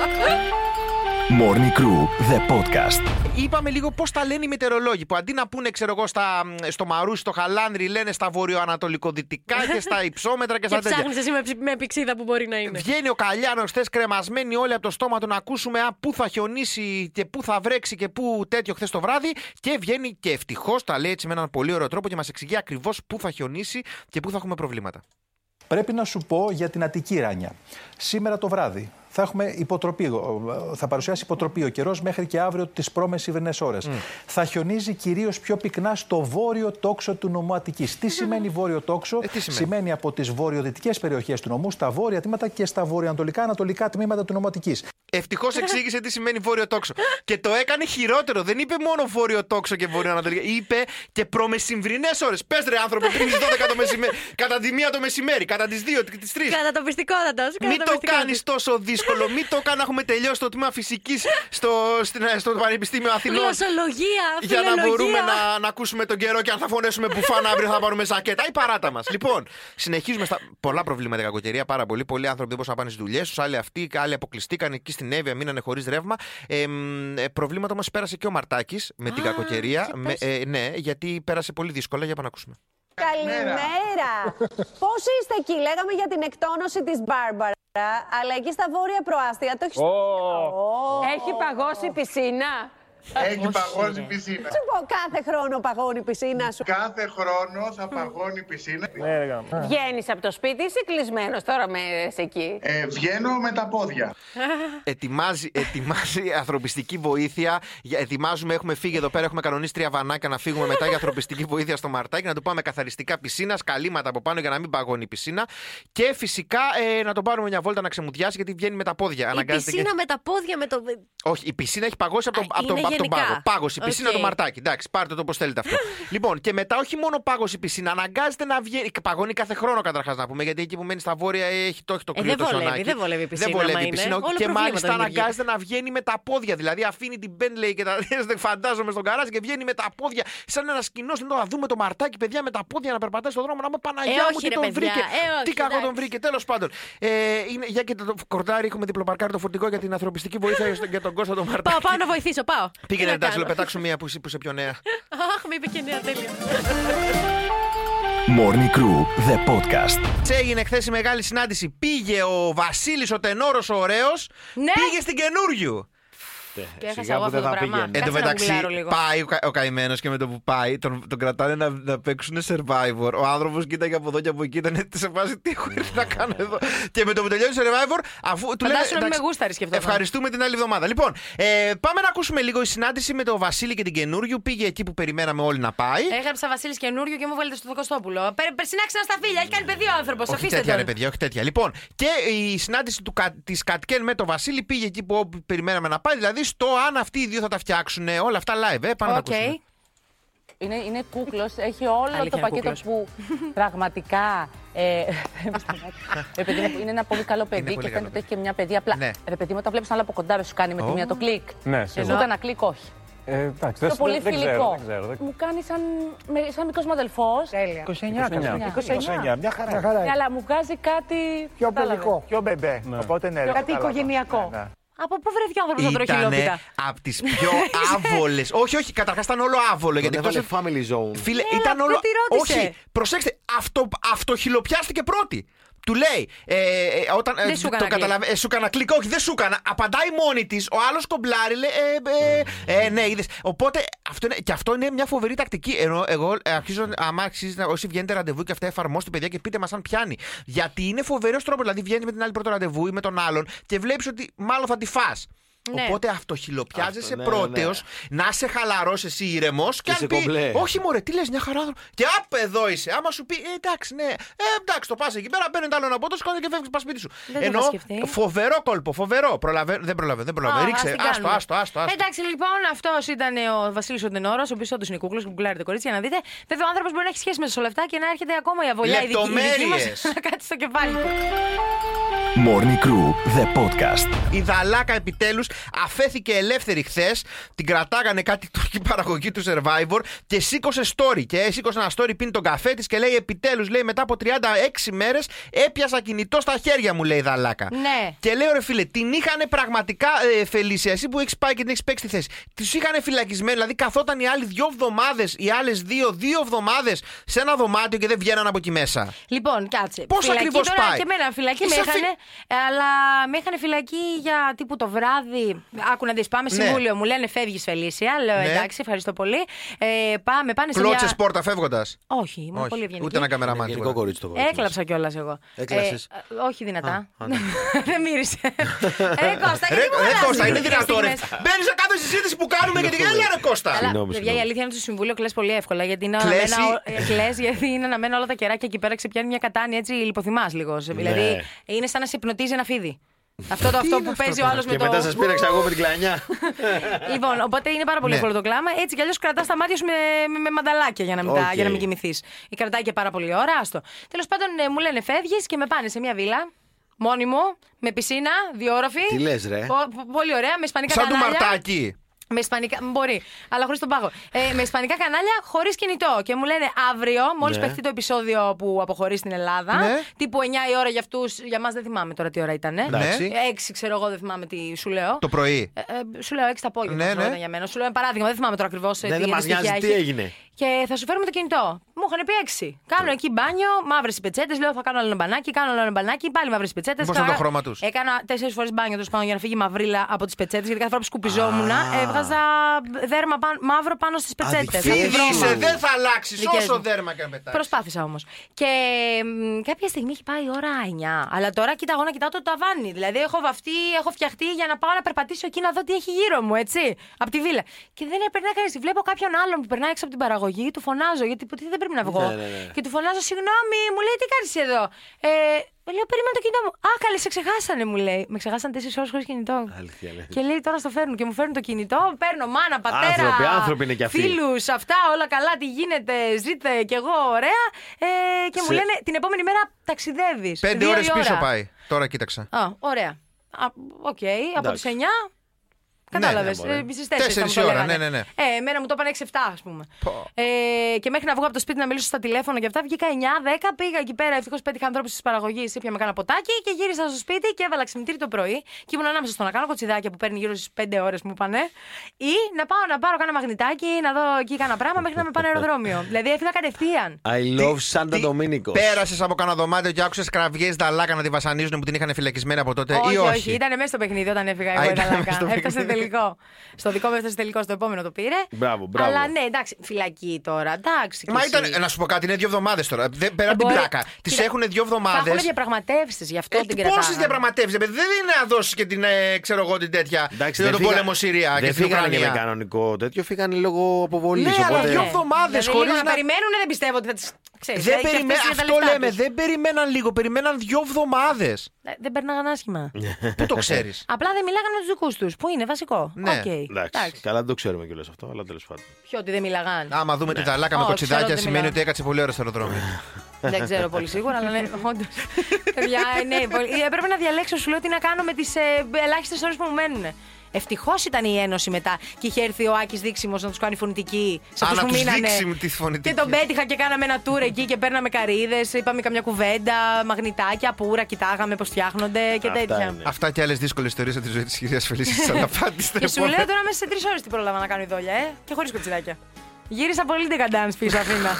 Morning Crew, the podcast. Είπαμε λίγο πώς τα λένε οι μετεωρολόγοι. Που αντί να πούνε, ξέρω εγώ, στα, στο Μαρούσι, στο Χαλάνδρι, λένε στα βορειοανατολικοδυτικά και στα υψόμετρα και στα Και τέτοια. ψάχνεις εσύ με, ψ- με πηξίδα που μπορεί να είναι. Βγαίνει ο Καλιάνος χθες κρεμασμένοι όλοι από το στόμα του να ακούσουμε α, πού θα χιονίσει και πού θα βρέξει και πού τέτοιο χθες το βράδυ. Και βγαίνει και ευτυχώς τα λέει έτσι με έναν πολύ ωραίο τρόπο και μας εξηγεί ακριβώς πού θα χιονίσει και πού θα έχουμε προβλήματα. Πρέπει να σου πω για την Αττική Ράνια. Σήμερα το βράδυ θα έχουμε υποτροπή. ε, Θα παρουσιάσει υποτροπή ο καιρός μέχρι και αύριο τις πρόμεσηβρινέ ώρες. Θα χιονίζει κυρίως πιο πυκνά στο βόρειο τόξο του νομού Αττικής. Τι σημαίνει βόρειο τόξο, Ε, τι σημαίνει; από τις βορειοδυτικές περιοχές του νομού στα βόρεια τμήματα και στα βορειοανατολικά-ανατολικά τμήματα του νομού Αττικής. Ευτυχώς εξήγησε τι σημαίνει βόρειο τόξο. και το έκανε χειρότερο. Δεν είπε μόνο βόρειο τόξο και βόρειο ανατολικό. Είπε και προμεσημβρινέ ώρες. Πες ρε άνθρωπο, πριν τις 12 το μεσημέρι. κατά τη μία το μεσημέρι, κατά τις 2 και τις 3. Κατά το πιστικότατο. Μην το κάνεις τόσο δύσκολο. Μην το κάνει να έχουμε τελειώσει το τμήμα φυσικής στο, στην- στο Πανεπιστήμιο Αθηνών. Γλωσσολογία, Για να φιλολογία. μπορούμε να, να ακούσουμε τον καιρό και αν θα φωνέσουμε μπουφάν αύριο θα πάρουμε ζακέτα ή παράτα μας. Λοιπόν, συνεχίζουμε στα. Πολλά προβλήματα κακοκαιρία, πάρα πολύ. Πολλοί άνθρωποι δεν μπορούσαν να πάνε στις δουλειές τους, άλλοι αυτοί, άλλοι αποκλειστήκαν εκεί στην Εύβοια, μείνανε χωρίς ρεύμα. Ε, μ, ε, προβλήματα όμως πέρασε και ο Μαρτάκης με την Α, κακοκαιρία. τι Με, πες. ε, ναι, γιατί πέρασε πολύ δύσκολα. Για πάμε να ακούσουμε. Καλημέρα. Πώς είστε εκεί, λέγαμε για την εκτόνωση της Μπάρμπαρα, αλλά εκεί στα βόρεια προάστια το έχεις. Έχει παγώσει η πισίνα. Έχει παγώσει η πισίνα. Σου πω, κάθε χρόνο παγώνει η πισίνα σου. Κάθε χρόνο θα παγώνει η πισίνα. Βγαίνεις από το σπίτι ή είσαι κλεισμένος τώρα με εκεί. Ε, βγαίνω με τα πόδια. Ετοιμάζει, ετοιμάζει ανθρωπιστική βοήθεια. Για- Ετοιμάζουμε, έχουμε φύγει εδώ πέρα, έχουμε κανονίσει τρία βανάκια να φύγουμε μετά για ανθρωπιστική βοήθεια στον Μαρτάκη, να του πάμε καθαριστικά πισίνας, καλύματα από πάνω για να μην παγώνει η πισίνα. Και φυσικά ε, να τον πάρουμε μια βόλτα να ξεμουδιάσει γιατί βγαίνει με τα πόδια. Η Αναγκάζεται πισίνα και- με τα πόδια με το. Όχι, η πισίνα έχει παγώσει από τον, Α, από τον, είναι από τον γενικά. πάγο. Πάγος, η πισίνα Οκ. το Μαρτάκη. Εντάξει, πάρτε το όπως θέλετε αυτό. λοιπόν, και μετά όχι μόνο πάγος η πισίνα, αναγκάζεται να βγαίνει. Παγώνει κάθε χρόνο καταρχάς να πούμε, γιατί εκεί που μένει στα βόρεια έχει το, έχει το Ε, κρύο δεν το βολεύει, ζωνάκι. δεν βολεύει η πισίνα, Δεν βολεύει άμα η είναι. πισίνα. Όλο Και προβλήματα μάλιστα δημιουργεί. αναγκάζεται να βγαίνει με τα πόδια. Δηλαδή αφήνει την Bentley και τα δεν φαντάζομαι στο γκαράζ και βγαίνει με τα πόδια. Σαν ένα κοινό. Λέω να δούμε το Μαρτάκη, παιδιά με τα πόδια να περπατάει στον δρόμο. Να πούμε Παναγιά Ε, μου όχι, τι ρε, τον παιδιά. βρήκε. Ε, όχι, Τι κακό τον εντάξει. βρήκε. Τέλος πάντων. Ε, είναι, για και το κορτάρι έχουμε διπλοπαρκάρει το φορτικό για την ανθρωπιστική βοήθεια για τον Κώστα τον Μαρτάκι. Πάω, πάω να βοηθήσω, πάω. Πήγαινε Τι να εντάξει, κάνω. λέω, πετάξω μία που είσαι, που είσαι πιο νέα. Αχ, με είπε και νέα τέλεια. Morning Crew, the podcast. Σε έγινε χθες η μεγάλη συνάντηση. Πήγε ο Βασίλης ο Τενόρος ο ωραίος. Ναι. Πήγε στην καινούριου. Και έχασα εγώ αυτό το πράγμα. Εν τω Κάτσε να μεταξύ, γκουγκλάρω λίγο. πάει ο, κα, ο καημένος και με το που πάει, τον, τον κρατάνε να, να παίξουν survivor. Ο άνθρωπος κοίταγε από εδώ και από εκεί, ήταν σε φάση τι έχω έρθει να κάνω εδώ; και με το που τελειώνει Survivor, αφού του λένε. Φαντάσου να μην εντάξει, με γούσταρες σκεφτόταν. Ευχαριστούμε την άλλη εβδομάδα. Λοιπόν, ε, πάμε να ακούσουμε λίγο η συνάντηση με τον Βασίλη και την Καινούργιου. Πήγε εκεί που περιμέναμε όλοι να πάει. Έγραψα Βασίλης Καινούργιου και μου βάλετε στο Κωστόπουλο. Πε, περσινά σταφύλια, έχει κάνει παιδί ο άνθρωπος. Όχι Αφήστε τέτοια, ρε τον. παιδιά, όχι τέτοια. Λοιπόν, και η συνάντηση του, Κα- της Κατ- της Κέν με τον Βασίλη πήγε εκεί που όπου περιμέναμε να πάει. Δηλαδή στο αν αυτοί οι δύο θα τα φτιάξουν όλα αυτά live. Ε, πάμε να Οκ. ακούσουμε. Είναι, είναι κούκλος, έχει όλο Αλήθεια, το είναι πακέτο κούκλος. που πραγματικά. Ε, ρε παιδί μου, είναι ένα πολύ καλό παιδί πολύ και καλό φαίνεται ότι έχει και μια παιδί. Απλά Ναι. ρε παιδί μου, όταν βλέπεις ένα άλλο από κοντά, δεν σου κάνει με τη Ω. μία το κλικ. Ναι, Και σίγουρα. σου ένα κλικ, όχι. Ε, εντάξει, Το δεν, πολύ δεν, δεν φιλικό. ξέρω, δεν ξέρω. δεν- Μου κάνει σαν, με- σαν μικρός μου αδελφός. 29, 29. 29. Μια χαρά. Αλλά μου βγάζει κάτι. Πιο κατάλαβες. παιδικό. Πιο μπεμπέ. Οπότε ναι. ρε, Κάτι κατάλαβα. οικογενειακό. Ναι, ναι. Από πού βρέθηκε ο άνθρωπος να τρώει Ήτανε χιλόπιτα. από τις πιο άβολες. όχι, όχι, καταρχάς ήταν όλο άβολο. Τον Γιατί έβαλε εκτός- family zone. Φίλε, Έλα, ήταν πού όλο. τη ρώτησε; Όχι, προσέξτε, αυτο, αυτοχιλοπιάστηκε πρώτη. Του λέει, ε, ε, όταν Δεν ε, σου το έκανα κλικ. καταλαβα... ε, σου έκανα κλικ, όχι, δεν σου έκανα. Απαντάει μόνη της, ο άλλος κομπλάρει, λέει, ε, ε, ε, ναι, είδες. Οπότε αυτό είναι, και αυτό είναι μια φοβερή τακτική. Ενώ εγώ ε, αρχίζω, άμα αξίζει, να- όσοι βγαίνετε ραντεβού και αυτά εφαρμόστε παιδιά και πείτε μας αν πιάνει. Γιατί είναι φοβερός τρόπος. Δηλαδή βγαίνεις με την άλλη πρώτο ραντεβού ή με τον άλλον και βλέπεις ότι μάλλον θα τη φας. Ναι. Οπότε αυτοχιλοπιάζεσαι Αυτό, ναι, πρώτος, να σε χαλαρό εσύ ήρεμος και Είσαι αν πεις. κομπλέ. Όχι, μωρέ, τι λες, μια χαρά. άνθρωπο». Και απ' εδώ είσαι. Άμα σου πει, ε, εντάξει, ναι, ε, εντάξει, το πας εκεί πέρα, παίρνει άλλο ένα ποτό, σκόνη και φεύγεις πας σπίτι σου. Δεν το Ενώ είχα σκεφτεί. φοβερό κόλπο, φοβερό. Προλαβαίνω, δεν προλαβαίνω, δεν προλαβαίνω. Α, Ρίξε, ας την άστο, κάνουμε. άστο, άστο. άστο. Εντάξει, λοιπόν, αυτός ήταν ο Βασίλης ο Τενόρο, ο οποίος όντως είναι κούκλος που γκουλάρετε κορίτσια να δείτε. Βέβαια, ο άνθρωπος μπορεί να έχει σχέση με σε όλα αυτά και να έρχεται ακόμα η αβολιά η δική, η δική μας Λεπτομέρειες. να κάτσει στο κεφάλι του. Morning Crew, the podcast. Η Δαλάκα επιτέλους αφέθηκε ελεύθερη χθες. Την κρατάγανε κάτι τουρκική παραγωγή του Survivor και σήκωσε story. Και σήκωσε ένα story, πίνει τον καφέ της και λέει: Επιτέλους, λέει μετά από 36 μέρες έπιασα κινητό στα χέρια μου, λέει η Δαλάκα. Ναι. Και λέω ρε φίλε, την είχαν πραγματικά ε, Φελίσια, εσύ που έχεις πάει και την έχεις παίξει τη θέση. Του είχαν φυλακισμένοι, δηλαδή καθόταν οι άλλοι δύο εβδομάδες, οι άλλες δύο, δύο εβδομάδες σε ένα δωμάτιο και δεν βγαίναν από εκεί μέσα. Λοιπόν, κάτσε. Πώς Φυλακή ακριβώς τώρα πάει; Και εμένα φυλακή Είσαι με αφι- είχαν. Αλλά με είχαν φυλακή για τύπου το βράδυ. Άκου να δεις, πάμε Ναι. συμβούλιο. Μου λένε φεύγεις Φελίσια. Λέω Ναι. εντάξει, ευχαριστώ πολύ. Ε, πάμε, πάνε σε Κλώτσε μια. πόρτα φεύγοντας. Όχι, ήμουν πολύ ευγενική. Ούτε ένα καμεραμάν. Γενικό τίποτα. κορίτσι το κορίτσι. Έκλαψα κιόλας εγώ. Έκλαψες; Ε, ε, όχι δυνατά. Α, ναι. Δεν μύρισε. Ρε Κώστα, Ρε, γιατί μου ρε αλλάζεις Κώστα, είναι τις δυνατό ρε. στιγμές; Μπαίνεις σε κάθε συζήτηση που κάνουμε και την γέλια ρε Κώστα. Καλά, Συγγνώμη, παιδιά, η συγγνώμη. αλήθεια είναι ότι στο συμβούλιο κλαις πολύ εύκολα. Γιατί είναι Κλαίσει. αναμένα, ε, κλαις γιατί είναι αναμένα όλα τα κεράκια εκεί πέρα ξεπιάνει μια κατάνη έτσι λιποθυμάς λίγο. Δηλαδή είναι σαν να σε υπνοτίζει ένα φίδι. Αυτό το αυτό που παίζει ο άλλος με Και το. μετά σας πήραξα εγώ με την κλανιά. Λοιπόν, οπότε είναι πάρα πολύ Ναι. εύκολο το κλάμα. Έτσι κι αλλιώς κρατάς τα μάτια σου με, με, με μανταλάκια για να μην, τα- Οκ. για να μην κοιμηθείς. Ή κρατάει και πάρα πολύ ώρα, άστο. Τέλος πάντων, ε, μου λένε φεύγεις και με πάνε σε μια βίλα. Μόνη μου, με πισίνα, διώροφη. Τι λες, ρε; Πο- πο- πολύ ωραία, με ισπανικά Σαν του κανάλια. Μαρτάκη. Με ισπανικά. Μπορεί, αλλά χωρίς τον πάγο. Ε, με ισπανικά κανάλια χωρίς κινητό. Και μου λένε αύριο, μόλις Ναι. παιχτεί το επεισόδιο που αποχωρείς στην Ελλάδα. Ναι. Τύπου 9 η ώρα για αυτούς. Για μας δεν θυμάμαι τώρα τι ώρα ήταν. Εντάξει. 6 ξέρω εγώ, δεν θυμάμαι τι σου λέω. Το πρωί. Ε, ε, σου λέω 6 το απόγευμα. Ναι, ξέρω, ναι. ήταν για μένα. Σου λέω ένα παράδειγμα, δεν θυμάμαι τώρα ακριβώς. Ναι, δεν μας νοιάζει τι έγινε. Και θα σου φέρουμε το κινητό. Μου είχαν πει έξι. Κάνω εκεί μπάνιο, μαύρες οι πετσέτες. Λέω θα κάνω άλλο ένα μπανάκι, κάνω άλλο ένα μπανάκι, πάλι μαύρες πετσέτες. Πώς ήταν το χρώμα τους; Έκανα τέσσερις φορές μπάνιο τέλο πάντων για να φύγει η μαυρίλα από τις πετσέτες. Γιατί κάθε φορά που σκουπιζόμουν έβγαζα δέρμα πάν- μαύρο πάνω στις πετσέτες. Φίλη είσαι, δεν θα αλλάξει Δικές όσο μου. δέρμα και να πετάξεις. Προσπάθησα όμως. Και μ, κάποια στιγμή έχει πάει η ώρα 9. Αλλά τώρα κοίτα, εγώ να κοιτάω το ταβάνι. Δηλαδή έχω βαφτεί, έχω φτιαχτεί για να πάω να περπατήσω εκεί να δω τι έχει γύρω μου, έτσι. Από τη βίλα. Και δεν περνάει κανείς. Βλέπω κάποιον άλλον που περνάει έξω από την παραγωγή, του φωνάζω γιατί υποτίθεται δεν πρέπει να βγω. Ναι, ναι, ναι. Και του φωνάζω, συγγνώμη, μου λέει τι κάνεις εδώ; Ε, λέω, περίμενα το κινητό μου. Α, καλέ, σε ξεχάσανε, μου λέει. Με ξεχάσανε τέσσερις ώρες χωρίς κινητό. Αλήθεια, αλήθεια. Και λέει τώρα στο φέρνουν και μου φέρνουν το κινητό. Παίρνω μάνα, πατέρα. Άνθρωποι, άνθρωποι είναι κι αυτοί. Φίλους, αυτά, όλα καλά, τι γίνεται, ζείτε κι εγώ, ωραία. Ε, και μου Σε- λένε την επόμενη μέρα ταξιδεύεις. Πέντε ώρες πίσω πάει. Τώρα κοίταξα. Α, ωραία. Α, Οκ, από Εντάξει. τι 9. Κατάλαβες. ναι, μωρέ. Στις 4 Τέσσερις η ώρα, ναι, ναι, ναι. Ε, εμένα μου το είπαν 6-7, ας πούμε. Ε, και μέχρι να βγω από το σπίτι να μιλήσω στα τηλέφωνα και αυτά, βγήκα 9-10, πήγα εκεί πέρα. Ευτυχώς πέτυχα ανθρώπους της παραγωγής, ήπια με κάνα ποτάκι και γύρισα στο σπίτι και έβαλα ξυπνητήρι το πρωί. Και ήμουν ανάμεσα στο να κάνω κοτσιδάκια που παίρνει γύρω στις 5 ώρες μου είπανε, ή να πάω να πάρω κάνα μαγνητάκι, να δω εκεί κάνα πράγμα μέχρι να με πάνε αεροδρόμιο. δηλαδή έφυγα κατευθείαν. I love Santo Domingo. Πέρασες από κανένα δωμάτιο και άκουσες κραυγές Δαλάκα να τη βασανίζουν που την είχαν φυλακισμένη από τότε όχι, ή όχι, όχι. ήταν μέσα στο παιχνίδι όταν έφυγα Α, εγώ η ήταν Δαλάκα. μέσα στο Έφτασε παιχνίδι. Τελικό. Στο δικό μου έφτασε τελικό, στο επόμενο το πήρε. Μπράβο, μπράβο. Αλλά ναι, εντάξει, φυλακή τώρα. Εντάξει. κι Μα εσύ. ήταν, να σου πω κάτι, είναι δύο εβδομάδες τώρα. Δεν, πέρα Ε, από την μπορεί- πλάκα. Τις Κοίτα, έχουν δύο Θα εβδομάδες. έχουν διαπραγματεύσεις γι' αυτό την κρατάνε. Πόσες διαπραγματεύσεις, Δεν είναι να δώσεις και την, ε, ξέρω εγώ, την τέτοια. Εντάξει, για δεν τον φύγα- πόλεμο Συρία και Δεν στην φύγανε και με Ουκρανία. κανονικό τέτοιο, φύγανε λόγω αποβολής. Ναι, αλλά δύο εβδομάδες Δηλαδή, χωρίς λίγο να να. περιμένουν, δεν πιστεύω ότι θα τι. Ξέρεις, Δεν ε, και αυτές περιμέ... είναι τα Αυτό λεφτά λέμε, τους. δεν περιμέναν λίγο, περιμέναν δύο εβδομάδες. Ε, Δεν περνάγαν άσχημα. Πού το ξέρεις; Απλά δεν μιλάγανε με τους δικούς τους. Που είναι βασικό; Ναι. Οκ. Εντάξει, καλά δεν το ξέρουμε κιόλας αυτό, αλλά τέλος πάντων. Ποιο ότι δεν μιλάγαν; Άμα δούμε τη Δαλάκα με Όχι, ξέρω κοτσιδάκια ότι σημαίνει μιλάω. ότι έκατσε πολύ ώρα στο αεροδρόμιο. Δεν ξέρω πολύ σίγουρα, αλλά ναι, όντως. Παιδιά, ναι, πολύ- ε, έπρεπε να διαλέξω, σου λέω τι να κάνω με τις ε, ελάχιστες ώρες που μου μένουν. Ευτυχώς ήταν η Ένωση μετά και είχε έρθει ο Άκης Δίξιμο να τους κάνει φωνητική. Σε Α, αυτούς να που τους μείνανε. δείξει τη φωνητική. Και τον πέτυχα και κάναμε ένα tour εκεί και παίρναμε καρίδε. Είπαμε καμιά κουβέντα, μαγνητάκια, πουρα, κοιτάγαμε πώς φτιάχνονται και τέτοια. Αυτά και άλλες δύσκολες ιστορίες από τη ζωή της κυρίας Φελίση Σαλαφάτη. Και σου λέω τώρα μέσα σε τρεις ώρες τι πρόλαβα να κάνω η δόλια, ε, και χωρίς κοτσιδάκια. Γύρισα πολύ decadence πίσω Αθήνα.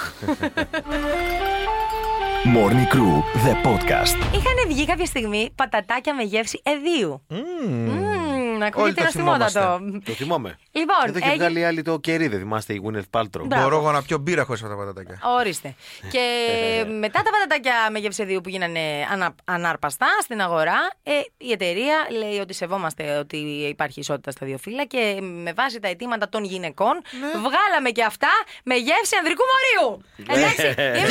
Morning Crew, the podcast. Είχαν βγει κάποια στιγμή πατατάκια με γεύση εδίου. Μμμ, ακούγεται Όλοι το νοστιμότατο. Το θυμάμαι. Λοιπόν, Εδώ είχε έγινε- βγάλει άλλη το κερί, δεν θυμάστε η Gwyneth Paltrow. Μπράβο. Μπορώ εγώ να πιω μπύρα χωρίς αυτά τα πατατάκια. Ορίστε. και μετά τα πατατάκια με γεύση εδίου που γίνανε ανα, ανάρπαστα στην αγορά, ε, η εταιρεία λέει ότι σεβόμαστε ότι υπάρχει ισότητα στα δύο φύλλα και με βάση τα αιτήματα των γυναικών βγάλαμε και αυτά με γεύση ανδρικού μορίου. Εντάξει. είμαι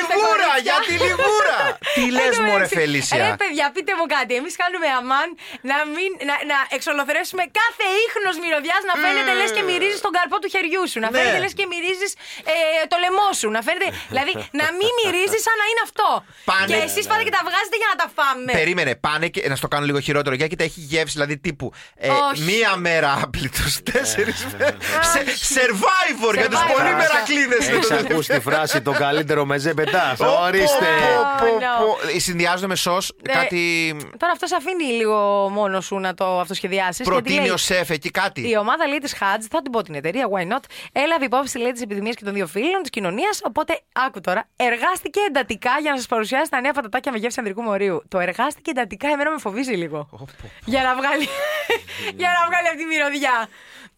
Για πάρα τη πολύ εύστοχη, λιγούρα, κορίτσια. για τη λιγούρα. Τι λες, Εν τω μωρέ μεταξύ, Φελίσια. Ρε παιδιά, πείτε μου κάτι. Εμείς κάνουμε αμάν να, μην, να, να εξολοθρεύσουμε κάθε ίχνος μυρωδιάς να φαίνεται λες και μυρίζεις τον καρπό του χεριού σου. Να Ναι. φαίνεται λες και μυρίζεις ε, το λαιμό σου. Να φαίνεται, δηλαδή να μην μυρίζεις σαν να είναι αυτό. Πάνε- Και εσείς πάτε και τα βγάζετε για να τα φάμε. Περίμενε, πάνε και να στο κάνω λίγο χειρότερο. Για κοίτα, έχει γεύση δηλαδή τύπου. ε, Όχι. μία μέρα άπλητος, τέσσερις μέρες. Survivor για τους Survivor. πολύ μερακλείδες. Έχεις ακούσει τη φράση το καλύτερο μεζέ πετά. Ορίστε. no. Συνδυάζονται με σο Ναι. κάτι. Τώρα αυτός σε αφήνει λίγο μόνο σου να το αυτοσχεδιάσεις. Προτείνει ο σεφ εκεί κάτι. Η ομάδα λέει της Χατζ, θα την πω την εταιρεία, why not, έλαβε υπόψη λέει τις επιδημίε και των δύο φίλων της κοινωνίας. Οπότε, άκου τώρα, εργάστηκε εντατικά για να σας παρουσιάσει τα νέα πατατάκια με γεύση ανδρικού μορίου. Το εργάστηκε εντατικά, εμένα με φοβίζει λίγο. για να βγάλει. για να βγάλει αυτή τη μυρωδιά.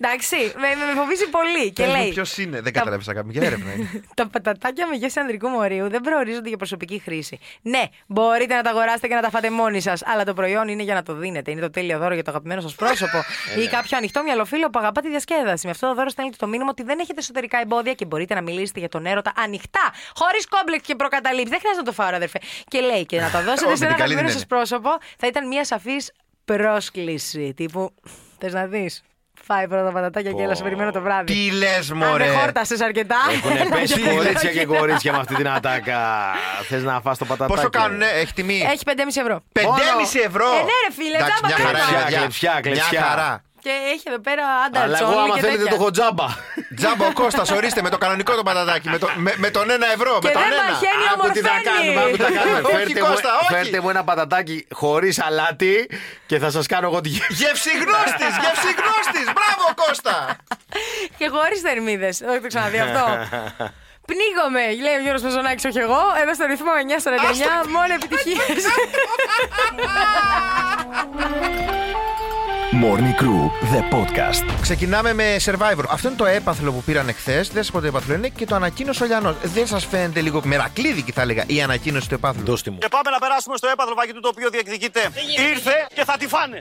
Εντάξει, με, με, με φοβίζει πολύ. Και λέει. Ποιος είναι, δεν καταλάβει να κάνουμε. Για έρευνα είναι. Τα πατατάκια με γεύση ανδρικού μορίου δεν προορίζονται για προσωπική χρήση. Ναι, μπορείτε να τα αγοράσετε και να τα φάτε μόνοι σας, αλλά το προϊόν είναι για να το δίνετε. Είναι το τέλειο δώρο για το αγαπημένο σας πρόσωπο ή κάποιο ανοιχτό μυαλοφίλο που αγαπά τη διασκέδαση. Με αυτό το δώρο στέλνετε το μήνυμα ότι δεν έχετε εσωτερικά εμπόδια και μπορείτε να μιλήσετε για τον έρωτα ανοιχτά, χωρίς κόμπλεξ και προκαταλήψεις. Δεν χρειάζεται να το φάω, αδερφέ. Και λέει και να τα δώσετε Όχι, σε ένα την καλή αγαπημένο την σας πρόσωπο θα ήταν μια σαφής πρόσκληση. Τύπου, θες να δεις; Φάει πρώτα τα πατατάκια και έλα σε περιμένω το βράδυ. Τι λες, Αν μωρέ; δεν χόρτασες αρκετά. Έχουν πέσει κορίτσια και κορίτσια με αυτή την ατάκα. Θες να φας το πατατάκι; Πόσο κάνουνε, έχει τιμή; Έχει 5,5 ευρώ. 5,5 ευρώ. Ε, ναι, ρε φίλε, Εντάξει, τζάμπα μια χαρά, κρίμα. είναι, παιδιά. Κλεψιά, κλεψιά. Μια χαρά. Και έχει εδώ πέρα άντρα Αλλά εγώ άμα θέλετε το έχω τζάμπα. Τζάμπο ο Κώστας, ορίστε με το κανονικό το πατατάκι. Με, το, με, με τον ένα ευρώ. Και με τον δεν ένα. μαχαίνει, Άκου τι θα κάνουμε, άκου τι θα κάνουμε. Όχι, Φέρτε μου- Κώστα, όχι. Φέρτε μου ένα πατατάκι χωρίς αλάτι και θα σας κάνω εγώ τη γεύση. Γευσιγνώστης, γευσιγνώστης. Μπράβο Κώστα. και χωρίς θερμίδες. Δεν το ξαναδεί αυτό. Πνίγομαι, λέει ο Γιώργος Μαζονάκης, όχι εγώ. Εδώ στο ρυθμό 949, μόνο επιτυχίες. Morning Crew, the podcast. Ξεκινάμε με survivor. Αυτό είναι το έπαθλο που πήραν εχθές. Δεν σας πω το έπαθλο είναι και το ανακοίνωσε ο Λιανός. Δεν σας φαίνεται λίγο μερακλείδικη, θα έλεγα, η ανακοίνωση του έπαθλου; Δώστε μου. Και πάμε να περάσουμε στο έπαθλο φαγητού το οποίο διεκδικείται. Ήρθε και θα τη φάνε.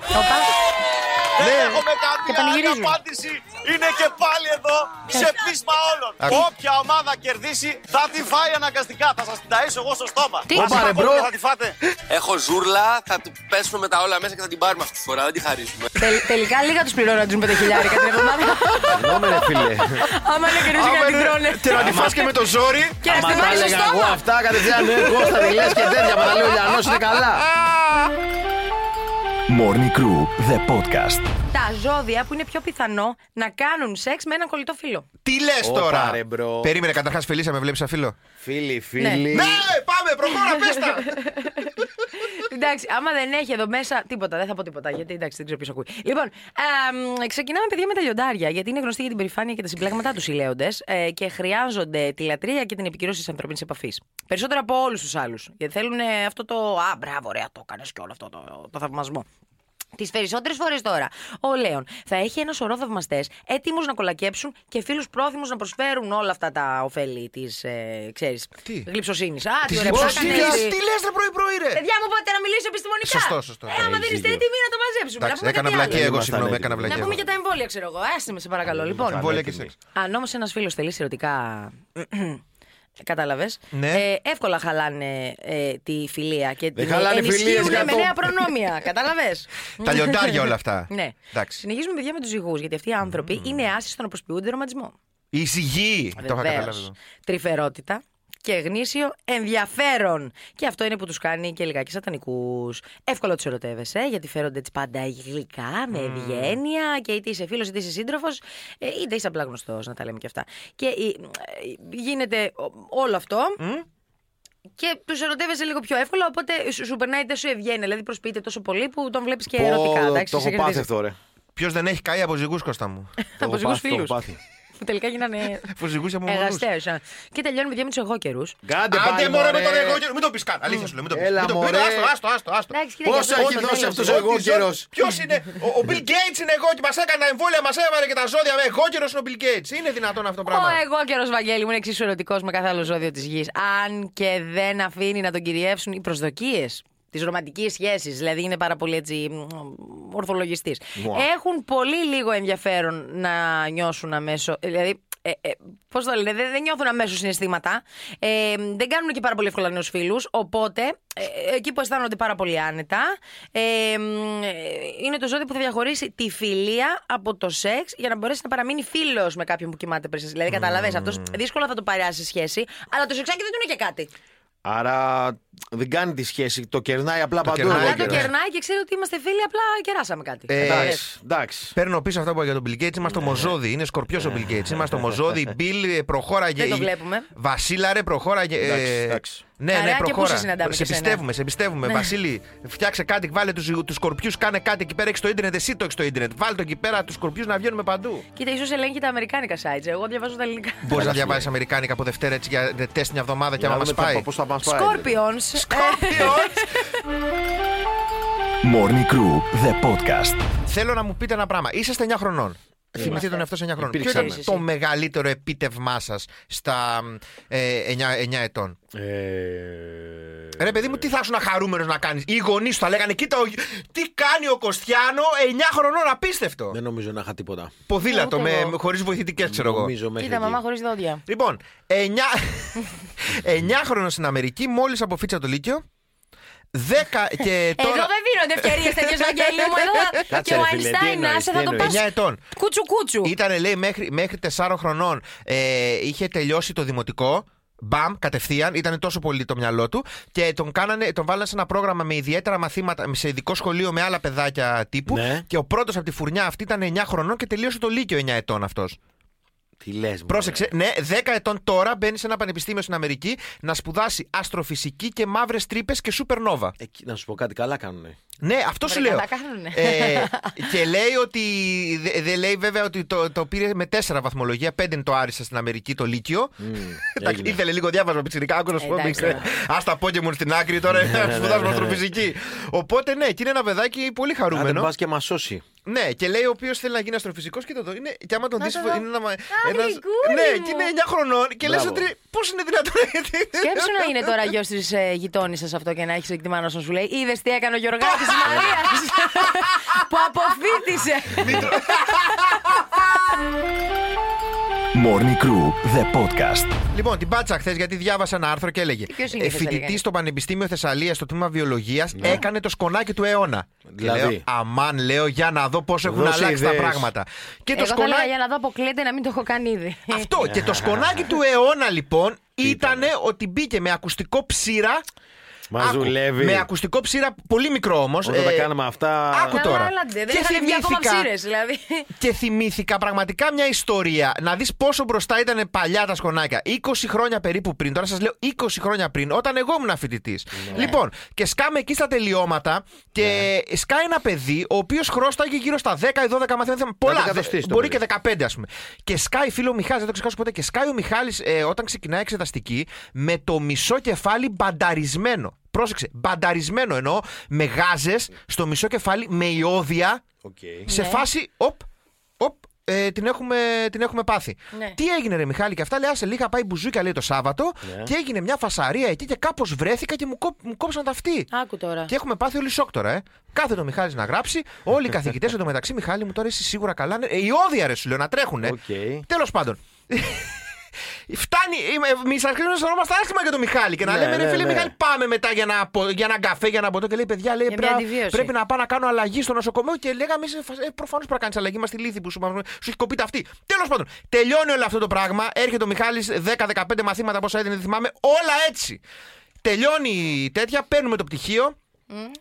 Δεν Ναι. έχουμε καμία άλλη πανηγυρίζουν. απάντηση. Είναι και πάλι εδώ σε πείσμα όλων. Άκου. Όποια ομάδα κερδίσει θα τη φάει αναγκαστικά. Θα σας την ταΐσω εγώ στο στόμα. Τι; Μας Όπα, ρε, είπα bro. ότι Θα τη φάτε. Έχω ζούρλα, θα του πέσουμε με τα όλα μέσα και θα την πάρουμε αυτή τη φορά. Δεν τη χαρίσουμε. Τελ- τελικά λίγα τους πληρώνω να τους 5 χιλιάρικα την εβδομάδα. Συγγνώμη, ρε φίλε. Άμα είναι κερδίσει και να την τρώνε. Και να τη φας και με το ζόρι. Και να Άμα στη τα βάλει στο έλεγα εγώ στόμα. αυτά, κατευθείαν ναι, Κώστα, τη λες και τέτοια. Μα τα λέει ο Λιανός, είναι καλά. Morning Crew, the podcast. Τα ζώδια που είναι πιο πιθανό να κάνουν σεξ με έναν κολλητό φίλο. Τι λες Όπα, τώρα; ρε, bro. Περίμενε, καταρχάς, Φελίσσα, με βλέπεις σαν φίλο; Φίλοι, φίλοι. Ναι, πάμε, προχώρα, πες τα. Εντάξει, άμα δεν έχει εδώ μέσα τίποτα, δεν θα πω τίποτα. Γιατί εντάξει, δεν ξέρω ποιος ακούει. Λοιπόν, εμ, ξεκινάμε παιδιά με τα λιοντάρια. Γιατί είναι γνωστοί για την περηφάνεια και τα συμπλέγματά τους οι λέοντες ε, και χρειάζονται τη λατρεία και την επικυρώση της ανθρώπινης επαφής. Περισσότερο από όλους τους άλλους. Γιατί θέλουν ε, αυτό το. Α, μπράβο, ωραία, το έκανες και όλο αυτό το, το θαυμασμό. Τις περισσότερες φορές τώρα, ο Λέων θα έχει ένα σωρό θαυμαστές έτοιμους να κολακέψουν και φίλους πρόθυμους να προσφέρουν όλα αυτά τα ωφέλη της ε, ξέρεις, Τι; γλυψοσύνης. Α, τι Της ωραία που γλυψοσύνης. έκανες. Τι λες, ρε, πρωί-πρωί, ρε; Παιδιά μου, πάτε να μιλήσω επιστημονικά. Σωστό, σωστό. Ε, άμα δεν είστε Έχεις έτοιμοι να το μαζέψουμε. να Εντάξει, πούμε έκανα κάτι βλακία άλλο. εγώ, Ήμασταν συγγνώμη, έτοιμοι. έκανα Να βλακία. πούμε εγώ. για τα εμβόλια, ξέρω εγώ. Άστε με, σε παρακαλώ. Λοιπόν, Εμβόλια και σεξ. αν όμως ένας φίλος θέλει ερωτικά. Κατάλαβες; Ναι. Ε, εύκολα χαλάνε ε, τη φιλία και την χαλάνε ενισχύουν φιλίες για με το- νέα προνόμια. Κατάλαβες; Τα λιοντάρια όλα αυτά. Ναι. Εντάξει. Συνεχίζουμε, παιδιά, με τους ζυγού. Γιατί αυτοί οι άνθρωποι είναι άσοι στο να προσποιούνται ρομαντισμό. Η σιγή. Το είχα Βεβαίως. καταλάβει. εδώ. Τρυφερότητα και γνήσιο ενδιαφέρον. Και αυτό είναι που τους κάνει και λιγάκι σατανικούς. Εύκολα τους ερωτεύεσαι, γιατί φέρονται έτσι πάντα γλυκά, με ευγένεια και είτε είσαι φίλος είτε είσαι σύντροφος, είτε είσαι απλά γνωστός, να τα λέμε και αυτά. Και ε, ε, γίνεται ο- όλο αυτό. Και τους ερωτεύεσαι λίγο πιο εύκολα, οπότε σου, σου περνάει τόσο ευγένεια. Δηλαδή προσποιείται τόσο πολύ που τον βλέπεις και Πω, ερωτικά. εντάξει, Το σε έχω κερδίζεις. πάθει αυτό, ρε. Ποιος δεν έχει καεί από ζυγούς, Κώστα μου; Το Από έχω ζυγούς πάθει, το έχω φίλους. πάθει. Που τελικά γίνανε Αφού ζυγούσε από μονούς. εργαστέ. Και τελειώνουμε παιδιά με τους εγώ καιρούς. Κάντε Άντε πάλι, μωρέ με μωρέ. τον εγώ καιρό. Μην το πεις καν. Αλήθεια σου λέω. Μην το πεις. Έλα, Μην το πει. μωρέ. Άστο, άστο, άστο, άστο. Εντάξει, κοίτα, Πόσο για έχει αυτό δώσει το αυτός λέω. ο εγώ καιρός; Ποιος είναι; Ο, ο Bill Gates είναι εγώ και μας έκανε τα εμβόλια, μας έβαλε και τα ζώδια με εγώ καιρός είναι ο Bill Gates. Είναι δυνατόν αυτό το Ο πράγμα. εγώ καιρός Βαγγέλη μου είναι εξίσου ερωτικός με κάθε άλλο ζώδιο της γης. Αν και δεν αφήνει να τον κυριεύσουν οι προσδοκίες τη ρομαντική σχέση, δηλαδή είναι πάρα πολύ έτσι ορθολογιστής. Μουα. Έχουν πολύ λίγο ενδιαφέρον να νιώσουν αμέσως. Δηλαδή, ε, ε, Πώς το λένε, δεν, δεν νιώθουν αμέσως συναισθήματα. Ε, δεν κάνουν και πάρα πολύ εύκολα νέους φίλους. Οπότε, ε, εκεί που αισθάνονται πάρα πολύ άνετα, ε, μ, ε, είναι το ζώδιο που θα διαχωρίσει τη φιλία από το σεξ για να μπορέσει να παραμείνει φίλος με κάποιον που κοιμάται πριν σας. Δηλαδή, καταλαβες, αυτός δύσκολα θα το παράσει σε σχέση, αλλά το σεξάκι δεν του είναι και κάτι. Άρα δεν κάνει τη σχέση, το κερνάει απλά παντού. κερνάει, εγώ Αλλά το καιρός. κερνάει και ξέρει ότι είμαστε φίλοι, απλά κεράσαμε κάτι. Ε, Εντάξει, εντάξει. Παίρνω πίσω αυτά που είπα για τον Bill Gates. Είμαστε ομοζώδη. Είναι σκορπιός ο Bill Gates. Είμαστε ομοζώδη. Bill, ε, προχώραγε. Δεν το βλέπουμε. Βασίλαρε, προχώραγε. ε, Εντάξει, εντάξει. Ναι, Ωραία, ναι, και πού προχώρα. σε συναντάμε σε και σένα. πιστεύουμε, σε πιστεύουμε. Ναι. Βασίλη, φτιάξε κάτι, βάλε του τους σκορπιούς, κάνε κάτι εκεί πέρα. Έχεις το ίντερνετ, εσύ το έχεις το ίντερνετ. Βάλε το εκεί πέρα τους σκορπιούς να βγαίνουμε παντού. Κοίτα, ίσως ελέγχει τα αμερικάνικα sites. Εγώ διαβάζω τα ελληνικά. Μπορείς να διαβάσεις Αμερικάνικα από Δευτέρα έτσι για τεστ μια εβδομάδα και Για άμα να μας δούμε πάει. Πώς θα μα πάει. Scorpions. Morning Crew, the podcast. Θέλω να μου πείτε ένα πράγμα. Είσαστε 9 χρονών. Θυμηθείτε τον εαυτό σε 9 χρόνων. Ποιο Υπήρξαμε. ήταν το μεγαλύτερο επίτευγμά σας στα ε, 9, 9 ετών; Ε, Ρε παιδί μου, τι θα ήσουν χαρούμενο να κάνεις; Οι γονείς σου θα λέγανε, Κοίτα, ο- τι κάνει ο Κωστιάνο 9 χρονών, απίστευτο. Δεν νομίζω να είχα τίποτα. Ποδήλατο, Ούτε με, εγώ. με, χωρίς βοηθητικές, ξέρω εγώ. Νομίζω μέχρι Κοίτα, εκεί. μαμά χωρίς δόντια. Λοιπόν, 9, 9 χρόνο στην Αμερική, μόλις αποφύτσα το Λύκειο. 10 και Εδώ τώρα. δεν δίνονται ευκαιρίες τέτοιες, Βαγγέλη μου. Εδώ Κάτσε, και ο ρε φίλε, τι Αϊνστάιν, εννοείς, άσε τι θα το εννοείς. πας. 9 ετών. Κούτσου κούτσου. Ήταν, λέει, μέχρι, μέχρι 4 χρονών ε, είχε τελειώσει το δημοτικό. Μπαμ, κατευθείαν, ήταν τόσο πολύ το μυαλό του και τον, κάνανε, τον βάλανε σε ένα πρόγραμμα με ιδιαίτερα μαθήματα, σε ειδικό σχολείο με άλλα παιδάκια τύπου. Ναι. Και ο πρώτος από τη φουρνιά αυτή ήταν 9 χρονών και τελείωσε το Λύκειο 9 ετών αυτός. Τι λες, Πρόσεξε, ναι, 10 ετών τώρα μπαίνει σε ένα πανεπιστήμιο στην Αμερική να σπουδάσει αστροφυσική και μαύρες τρύπες και σούπερνόβα. Να σου πω κάτι, καλά κάνουνε. Ναι, αυτό σου Βρε, λέω. καλά κάνουνε. Ε, και λέει ότι. δε- Δεν λέει βέβαια ότι το, το πήρε με 4 βαθμολογία. 5 είναι το άρισα στην Αμερική το Λύκειο. Εντάξει, έγινε. ήθελε λίγο διάβασμα πιτσιρικά. Άκου να σου πω. Εντάξει, μικρέ. Α τα πόκεμον στην άκρη τώρα. ναι, Σπουδάζουμε ναι, ναι. αστροφυσική. Οπότε ναι, και είναι ένα παιδάκι πολύ Αν δεν χαρούμενο. πα και μας σώσει. Ναι, και λέει ο οποίος θέλει να γίνει αστροφυσικός και το δω. Είναι, και άμα τον Να δεις. το δω. Είναι ένα. Α, ένας- γλυκούλη ναι, μου. και είναι 9 χρονών. Και λες Μπράβο. ότι. Πώς είναι δυνατόν. Σκέψου να είναι τώρα γιος της ε, γειτόνισσα αυτό και να έχεις εκτιμάνος να σου λέει Είδες τι έκανε ο Γιωργάκης Μαρίας που αποφύτησε. Morning Crew, the podcast. Λοιπόν, την πάτσα χθες γιατί διάβασα ένα άρθρο και έλεγε. ποιος είναι η ε, Θεσσαλία, Φοιτητής κάνει; στο Πανεπιστήμιο Θεσσαλίας στο τμήμα Βιολογίας έκανε το σκονάκι του αιώνα. Δηλαδή; Και λέω, αμάν, λέω για να δω πώς έχουν Δώσε αλλάξει τα ιδέες. πράγματα. Και το Εγώ θα έλεγα σκονάκι. για να δω αποκλείεται να μην το έχω κάνει ήδη. Αυτό. και το σκονάκι του αιώνα λοιπόν ήταν ότι μπήκε με ακουστικό ψήρα. Μα Άκου, δουλεύει. Με ακουστικό ψήρα, πολύ μικρό όμως. Όταν τα κάναμε αυτά. άκου τώρα. Καλά, έλατε, δεν Και είχαν βγει ακόμα θυμήθηκα- ψήρες, δηλαδή. Και θυμήθηκα πραγματικά μια ιστορία. Να δεις πόσο μπροστά ήταν παλιά τα σκονάκια. 20 χρόνια περίπου πριν. Τώρα σας λέω 20 χρόνια πριν, όταν εγώ ήμουν φοιτητής. Ναι. Λοιπόν, και σκάμε εκεί στα τελειώματα και σκάει ένα παιδί ο οποίος χρώσταγε γύρω στα 10 ή 12 μαθήματα. δεν θυμάμαι, Πολλά. εκατοστής το Μπορεί παιδί. και 15 ας πούμε. Και σκάει, φίλο Μιχάλης, δεν το ξεχάσω ποτέ. Και σκάει ο Μιχάλης όταν ξεκινάει εξεταστική με το μισό κεφάλι μπανταρισμένο. Πρόσεξε, μπανταρισμένο εννοώ με γάζες στο μισό κεφάλι, με ιόδια. Οκ. Σε Ναι. φάση, οπ, οπ, ε, την, έχουμε, την έχουμε πάθει. Ναι. Τι έγινε, ρε Μιχάλη, και αυτά λέει: Άσε λίγα πάει μπουζούκια λέει το Σάββατο Ναι. και έγινε μια φασαρία εκεί και κάπως βρέθηκα και μου, κόп, μου κόψαν τα αυτή. Άκου τώρα. Και έχουμε πάθει όλοι σοκ τώρα, ε. Κάθεται ο Μιχάλης να γράψει. Όλοι οι καθηγητές εντωμεταξύ, Μιχάλη μου τώρα είσαι σίγουρα καλά. Ε, οι όδια ρε σου λέω να τρέχουνε. Οκ. Τέλος πάντων. Φτάνει, μη σα χρειάζεται να αισθανόμαστε άσχημα για τον Μιχάλη και να Ναι, λέμε ρε ναι, φίλε ναι. Μιχάλη, πάμε μετά για ένα, πο- για ένα καφέ, για ένα ποτό. Και λέει, παιδιά, λέει, Για μια πρέπει, αντιβίωση. πρέπει να πάω να κάνω αλλαγή στο νοσοκομείο. Και λέγαμε, ε, προφανώς πρέπει να κάνεις αλλαγή. Είμαστε λύθοι που σου, σου έχει κοπεί αυτή. Τέλος πάντων, τελειώνει όλο αυτό το πράγμα. Έρχεται ο Μιχάλης 10-15 μαθήματα πόσα έδινε, δεν θυμάμαι. Όλα έτσι. Τελειώνει η τέτοια, παίρνουμε το πτυχίο.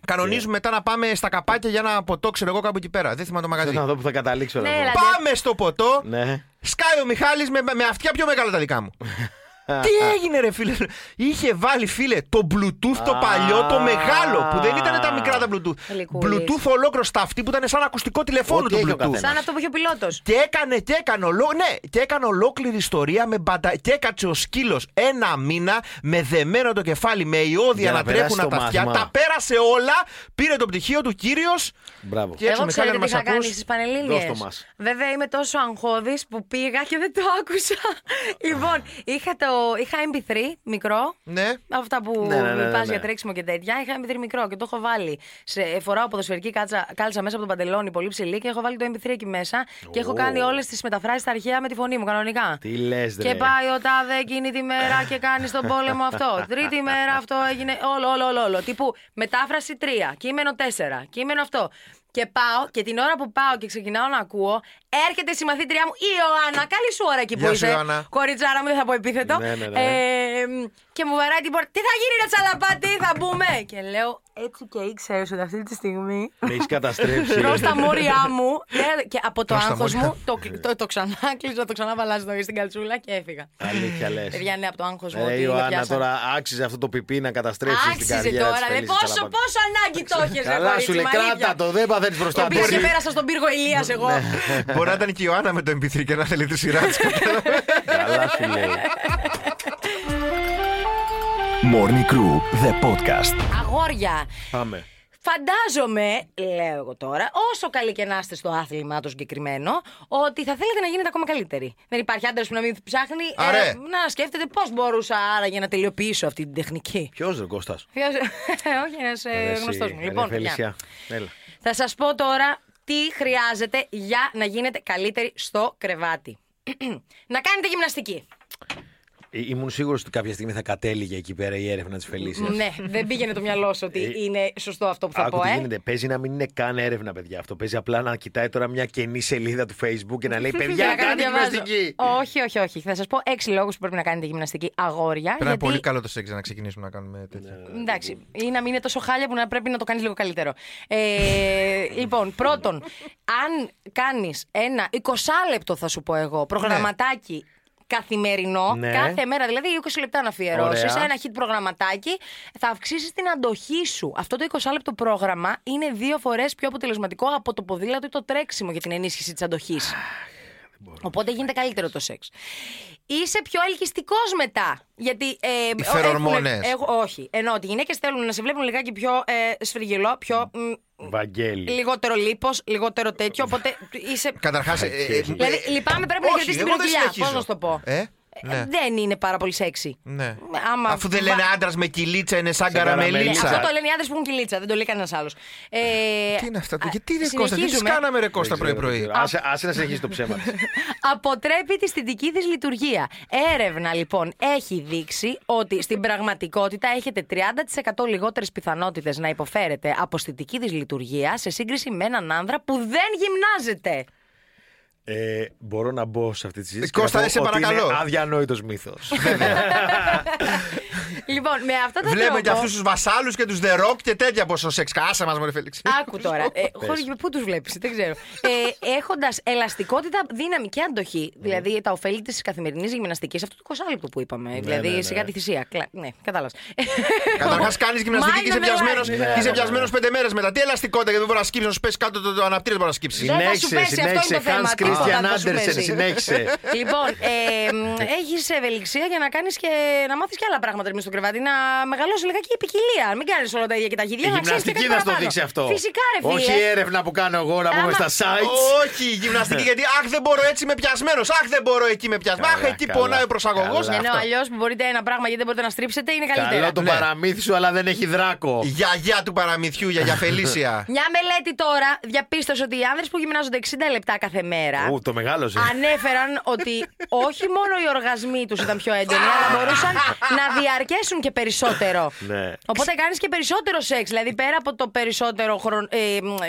Κανονίζουμε μετά να πάμε στα καπάκια για ένα ποτό, ξέρω εγώ κάπου εκεί πέρα. Δεν θυμάμαι το μαγαζί. Θέλω να δω που θα καταλήξω. Ναι, να δω. έλα. Πάμε στο ποτό. Ναι. Σκάει ο Μιχάλης με, με αυτιά πιο μεγάλα τα δικά μου. Τι έγινε, ρε φίλε; Είχε βάλει, φίλε, το Bluetooth το Α. παλιό, το μεγάλο, που δεν ήταν τα μικρά τα Bluetooth. Γλυκούλης. Bluetooth ολόκληρο στα αυτή που ήταν σαν ακουστικό τηλεφώνου Ό,τι το έχει ο Bluetooth. καθένας. Σαν αυτό που είχε ο πιλότος. Και έκανε, και έκανε, ολό, ναι, και έκανε ολόκληρη ιστορία με μπαντα... και έκατσε ο σκύλος ένα μήνα με δεμένο το κεφάλι, με ιόδια Για να, να τρέχουν περάσει τα το αυτιά. μάθημα. Τα πέρασε όλα, πήρε το πτυχίο του κύριος. Μπράβο. Και έξω Εγώ Μιχάλη, ξέρετε αν τι μας είχα κάνει ακούς. στις Πανελλήνιες. Δώσ' το μας. Βέβαια είμαι τόσο αγχώδης που πήγα και δεν το άκουσα. λοιπόν, είχα, το, είχα MP3 μικρό. Ναι. Αυτά που Ναι, ναι, ναι, ναι, πας ναι. για τρέξιμο και τέτοια. Είχα MP3 μικρό και το έχω βάλει. Σε, φοράω ποδοσφαιρική κάτσα, κάλτσα μέσα από το παντελόνι πολύ ψηλή και έχω βάλει το MP3 εκεί μέσα. Και έχω Ω. κάνει όλες τις μεταφράσεις στα αρχαία με τη φωνή μου κανονικά. Τι λες, ρε. Και πάει ο τάδε εκείνη τη μέρα και κάνει τον πόλεμο αυτό. Τρίτη μέρα αυτό έγινε. Όλο, όλο, όλο. όλο. Τύπου μετάφραση 3, κείμενο 4, κείμενο αυτό. Και πάω και την ώρα που πάω και ξεκινάω να ακούω, έρχεται η συμμαθήτριά μου, η Ιωάννα. Καλή σου ώρα εκεί που Γεια σου, είσαι. Ιωάννα. Κοριτσάρα μου, δεν θα πω επίθετο. Ναι, ναι, ναι. Ε, και μου βαράει την πόρτα. Τι θα γίνει, ρε τσαλαπάτη, θα μπούμε. Και λέω, έτσι και ήξερες ότι αυτή τη στιγμή. Με έχεις καταστρέψει. Προ τα μόρια μου ε, και από το Προς τα άγχος μόρια. μου το, το, το ξανά κλείσα, το ξανά βαλάζω στην καλτσούλα και έφυγα. Αλήθεια λες. Παιδιά, ναι, από το άγχος μου. Ε, ότι με Ιωάννα, πιάσαν. τώρα άξιζε αυτό το πιπί να καταστρέψεις την Άξιζε καριέρα τώρα, της ρε. Φελίσης Πόσο, Καλαπάτη. πόσο ανάγκη το έχεις, ρε. Καλά κορίτσι σου λέει, μου, αλήθεια. κράτα το, δεν παθαίνει μπροστά Το του. πήγα και εσύ. πέρασα στον πύργο Ηλίας εγώ. Μπορεί να ήταν και η Ιωάννα με το MP3 και να θέλει τη σειρά της. Καλά σου λέει. Morning Crew, the podcast. Αγόρια, Πάμε. Φαντάζομαι, λέω εγώ τώρα, όσο καλή και να είστε στο άθλημα το συγκεκριμένο, ότι θα θέλετε να γίνετε ακόμα καλύτεροι. Δεν υπάρχει άντρας που να μην ψάχνει Αρέ. να σκέφτεται πώς μπορούσα άραγε να τελειοποιήσω αυτή την τεχνική. Ποιος ρε Κώστας; Ποιος- Όχι, ένας γνωστός μου. Λοιπόν, παιδιά, Φελισιά. Έλα. θα σας πω τώρα τι χρειάζεται για να γίνετε καλύτεροι στο κρεβάτι. να κάνετε γυμναστική. Ή- Ήμουν σίγουρος ότι κάποια στιγμή θα κατέληγε εκεί πέρα η έρευνα της Φελίσια. Ναι, δεν πήγαινε το μυαλό σου ότι είναι σωστό αυτό που θα Άκου πω, τι ε; γίνεται. Παίζει να μην είναι καν έρευνα, παιδιά. Αυτό παίζει απλά να κοιτάει τώρα μια κενή σελίδα του Facebook και να λέει Για Παιδιά, να κάνω κάντε διαβάζω. γυμναστική. Όχι, όχι, όχι. Θα σας πω έξι λόγους που πρέπει να κάνετε γυμναστική αγόρια. Πρέπει να είναι γιατί... πολύ καλό το σεξ για να ξεκινήσουμε να κάνουμε τέτοια. Εντάξει, ή να μην είναι τόσο χάλια που να πρέπει να το κάνεις λίγο καλύτερο. Ε, λοιπόν, πρώτον, αν κάνεις ένα 20 λεπτό, θα σου πω εγώ, προγραμματάκι καθημερινό, Ναι. κάθε μέρα, δηλαδή 20 λεπτά να αφιερώσεις, Ωραία. ένα hit προγραμματάκι, θα αυξήσεις την αντοχή σου. Αυτό το 20 λεπτό πρόγραμμα είναι δύο φορές πιο αποτελεσματικό από το ποδήλατο ή το τρέξιμο για την ενίσχυση της αντοχής. Οπότε γίνεται καλύτερο το σεξ. Είσαι πιο ελκυστικός μετά. Γιατί. Ε, Οι φερορμόνες. έχουν- έχω- όχι. Ενώ ότι οι γυναίκες θέλουν να σε βλέπουν λιγάκι πιο ε, σφριγγυλό, πιο. μ, Βαγγέλη. λιγότερο λίπος, λιγότερο τέτοιο. Οπότε είσαι. Καταρχάς. Δηλαδή, λυπάμαι, πρέπει να κρατήσει την πρωτοβουλία. Πώς να σου το πω; Ε, Ε, ναι. Δεν είναι πάρα πολύ σεξy. ναι. Άμα Αφού δεν λένε άντρας με κυλίτσα είναι σαν Ναι, καραμελίτσα. αυτό το λένε οι άντρες που έχουν κυλίτσα, δεν το λέει κανένας άλλος. Ε, Τι είναι αυτά, γιατί ρε Κώστα, τι τις κάναμε ρε Κώστα πρωί-πρωί; Άσε, άσε να συνεχίσει το ψέμα. της. Αποτρέπει τη αισθητική τη λειτουργία. Έρευνα λοιπόν έχει δείξει ότι στην πραγματικότητα έχετε 30% λιγότερες πιθανότητες να υποφέρετε από αισθητική τη λειτουργία σε σύγκριση με έναν άνδρα που δεν γυμνάζεται. Ε, μπορώ να μπω σε αυτή τη συζήτηση. Κώστα, και να σε πω ότι παρακαλώ. Είναι αδιανόητος μύθος. λοιπόν, με αυτό το Βλέπουμε τρόπο. και αυτούς τους βασάλους και τους The Rock και τέτοια ποσό σεξ. Κάσα μας, Μωρή Φέληξ. Άκου τώρα. Ε, χωρίς- πού τους βλέπεις, δεν ξέρω. Ε, Έχοντας ελαστικότητα, δύναμη και αντοχή. Δηλαδή τα ωφέλη της καθημερινής γυμναστικής, αυτό το 20 λεπτό που είπαμε. δηλαδή ναι, ναι. σιγά τη θυσία. Κλα- Ναι, κατάλαβες. Καταρχάς κάνεις γυμναστική και είσαι Mind the πιασμένο right. Ναι, είσαι ναι, πιασμένο πέντε μέρες μετά. Τι ελαστικότητα, γιατί δεν μπορείς να σκύψεις, να σου πέσει κάτω το, το αναπτήρι, δεν μπορείς να σκύψεις. Δεν θα σου πέσει, αυτό είναι το θέμα. Hans Τίποτα Christian δεν θα σου Andersen, πέσει. συνέχισε. λοιπόν, ε, έχεις ευελιξία για να κάνεις και να μάθεις και άλλα πράγματα μέσα στο κρεβάτι. Να μεγαλώσεις λιγάκι η ποικιλία. Μην κάνεις όλα τα ίδια και τα Η γυριά. να ξέρεις και γυμναστική κάτι θα στο παραπάνω. δείξει αυτό. Φυσικά, ρε φίλε. Όχι η έρευνα που κάνω εγώ να πούμε Άμα- στα sites. Όχι, γυμναστική γιατί αχ δεν μπορώ έτσι με πιασμένος. Αχ δεν μπορώ εκεί με πιασμένος. Αχ Καλά, εκεί καλά. πονάει ο προσαγωγός. Καλά. Ενώ αλλιώς που μπορείτε ένα πράγμα γιατί δεν μπορείτε να στρίψετε είναι καλύτερα. Καλό το Ναι. παραμύθι σου, αλλά δεν έχει δράκο. Γιαγιά του παραμυθιού, γιαγιά Φελίσια. Μια μελέτη τώρα διαπίστωσε ότι οι άνδρες που γυμνάζονται 60 λεπτά κάθε μέρα Ου, το μεγάλωσε. ανέφεραν ότι όχι μόνο οι οργασμοί τους ήταν πιο έντονοι, αλλά μπορούσαν να διαρκέσουν και περισσότερο. Ναι. Οπότε κάνεις και περισσότερο σεξ. Δηλαδή πέρα από το περισσότερο χρον... ε,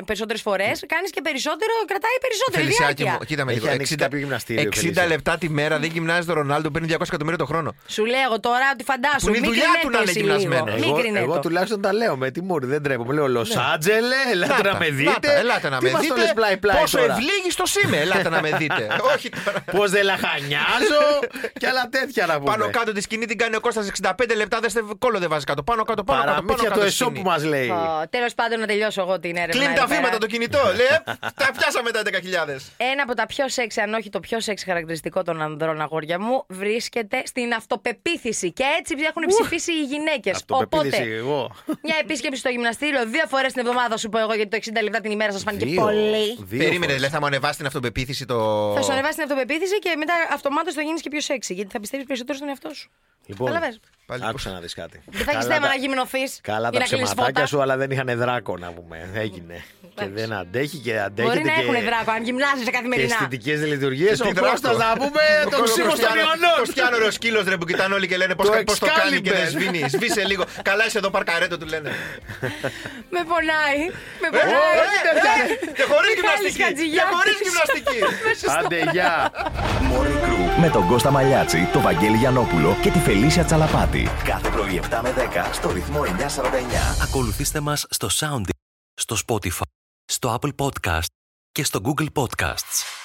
περισσότερες φορές, κάνεις και περισσότερο, κρατάει περισσότερο. η Φελισιάκι διάρκεια. μου, κοίτα με Έχει λίγο. ανοίξει 60 κάποιο γυμναστήριο, 60 Φελίσια. λεπτά τη μέρα δεν γυμνάζεται ο Ρονάλντο, παίρνει 200 εκατομμύρια το χρόνο. Σου λέω εγώ τώρα ότι φαντάσου. Που είναι η μην δουλειά του κρινέται να είναι εσύ γυμνασμένο. λίγο. Μην Εγώ, κρινέται. εγώ τουλάχιστον τα λέω με τιμούρι, δεν τρέπω. Μου λέω Λος Άντζελε, ελάτε Να να τα, με να δείτε. τα, Ελάτε να Τι με μας το δείτε. λες πλάι-πλάι Πόσο τώρα. ευλίγιστος είμαι, ελάτε να με δείτε. Όχι τώρα. Πώς δεν λαχανιάζω και άλλα τέτοια να πούμε. Πάνω κάτω τη σκηνή την κάνει ο Κώστας 65 λεπτά, δεν στε- κόλλο δεν βάζει κάτω. Πάνω κάτω, πάνω κάτω. Πάνω Παραμύθια κάτω. το σκηνή. εσώ που μας λέει. Τέλος πάντων, να τελειώσω εγώ την έρευνα. Κλείνει εδώ τα πέρα. βήματα το κινητό. Λέει, τα πιάσαμε τα 10.000. Ένα από τα πιο σεξ, αν όχι το πιο σεξ χαρακτηριστικό των ανδρών, αγόρια μου, βρίσκεται στην αυτοπεποίθηση. Και έτσι έχουν ψηφίσει οι γυναίκες. Αυτοπεποίθηση, Οπότε, εγώ. μια επίσκεψη στο γυμναστήριο δύο φορές την εβδομάδα σου πω εγώ, γιατί το 60 λεπτά την ημέρα σας φάνηκε Δύο. πολύ. Δύο Περίμενε, φορές. λέει, θα μου ανεβάσεις την αυτοπεποίθηση; Το. Θα σου ανεβάσει την αυτοπεποίθηση και μετά αυτομάτως θα γίνεις και πιο σεξy. Γιατί θα πιστεύεις περισσότερο στον εαυτό σου. Λοιπόν, Καταλαβες; Πάλι άκουσα να δεις κάτι. Δεν θα έχεις Καλά θέμα τα- να γυμνοθείς. Καλά ή τα να κλείνει ψεματάκια φώτα. σου, αλλά δεν είχαν δράκο να πούμε. Έγινε. Και δεν αντέχει και αντέχεται. Μπορεί να και... έχουν δράκο, αν γυμνάζεσαι Και καθημερινά. αισθητικές λειτουργίες. Τι Ο δράκο. Κώστας να πούμε το Ο ξύμο των Κωστιάνο- ιονών. Κωστιάνο ρε ο σκύλο ρε που κοιτάνε όλοι και λένε πώς Το το κάνει και δεν Excalibur. σβήνει. Σβήσε λίγο. Καλά είσαι εδώ παρκαρέτο του λένε. Με πονάει. Με Ε, πονάει. ε, ε, Και χωρίς Μιχάλης γυμναστική. Και Χατζηγιάννης. χωρί γυμναστική. Άντε, γεια. Morning Crew με τον Κώστα Μαλιάτση, τον Βαγγέλη Γιανόπουλο και τη Φελίσια Τσαλαπάτη. Κάθε πρωί 7 με 10 στο ρυθμό 949. Ακολουθήστε μας στο Sound, στο Spotify, στο Apple Podcast και στο Google Podcasts.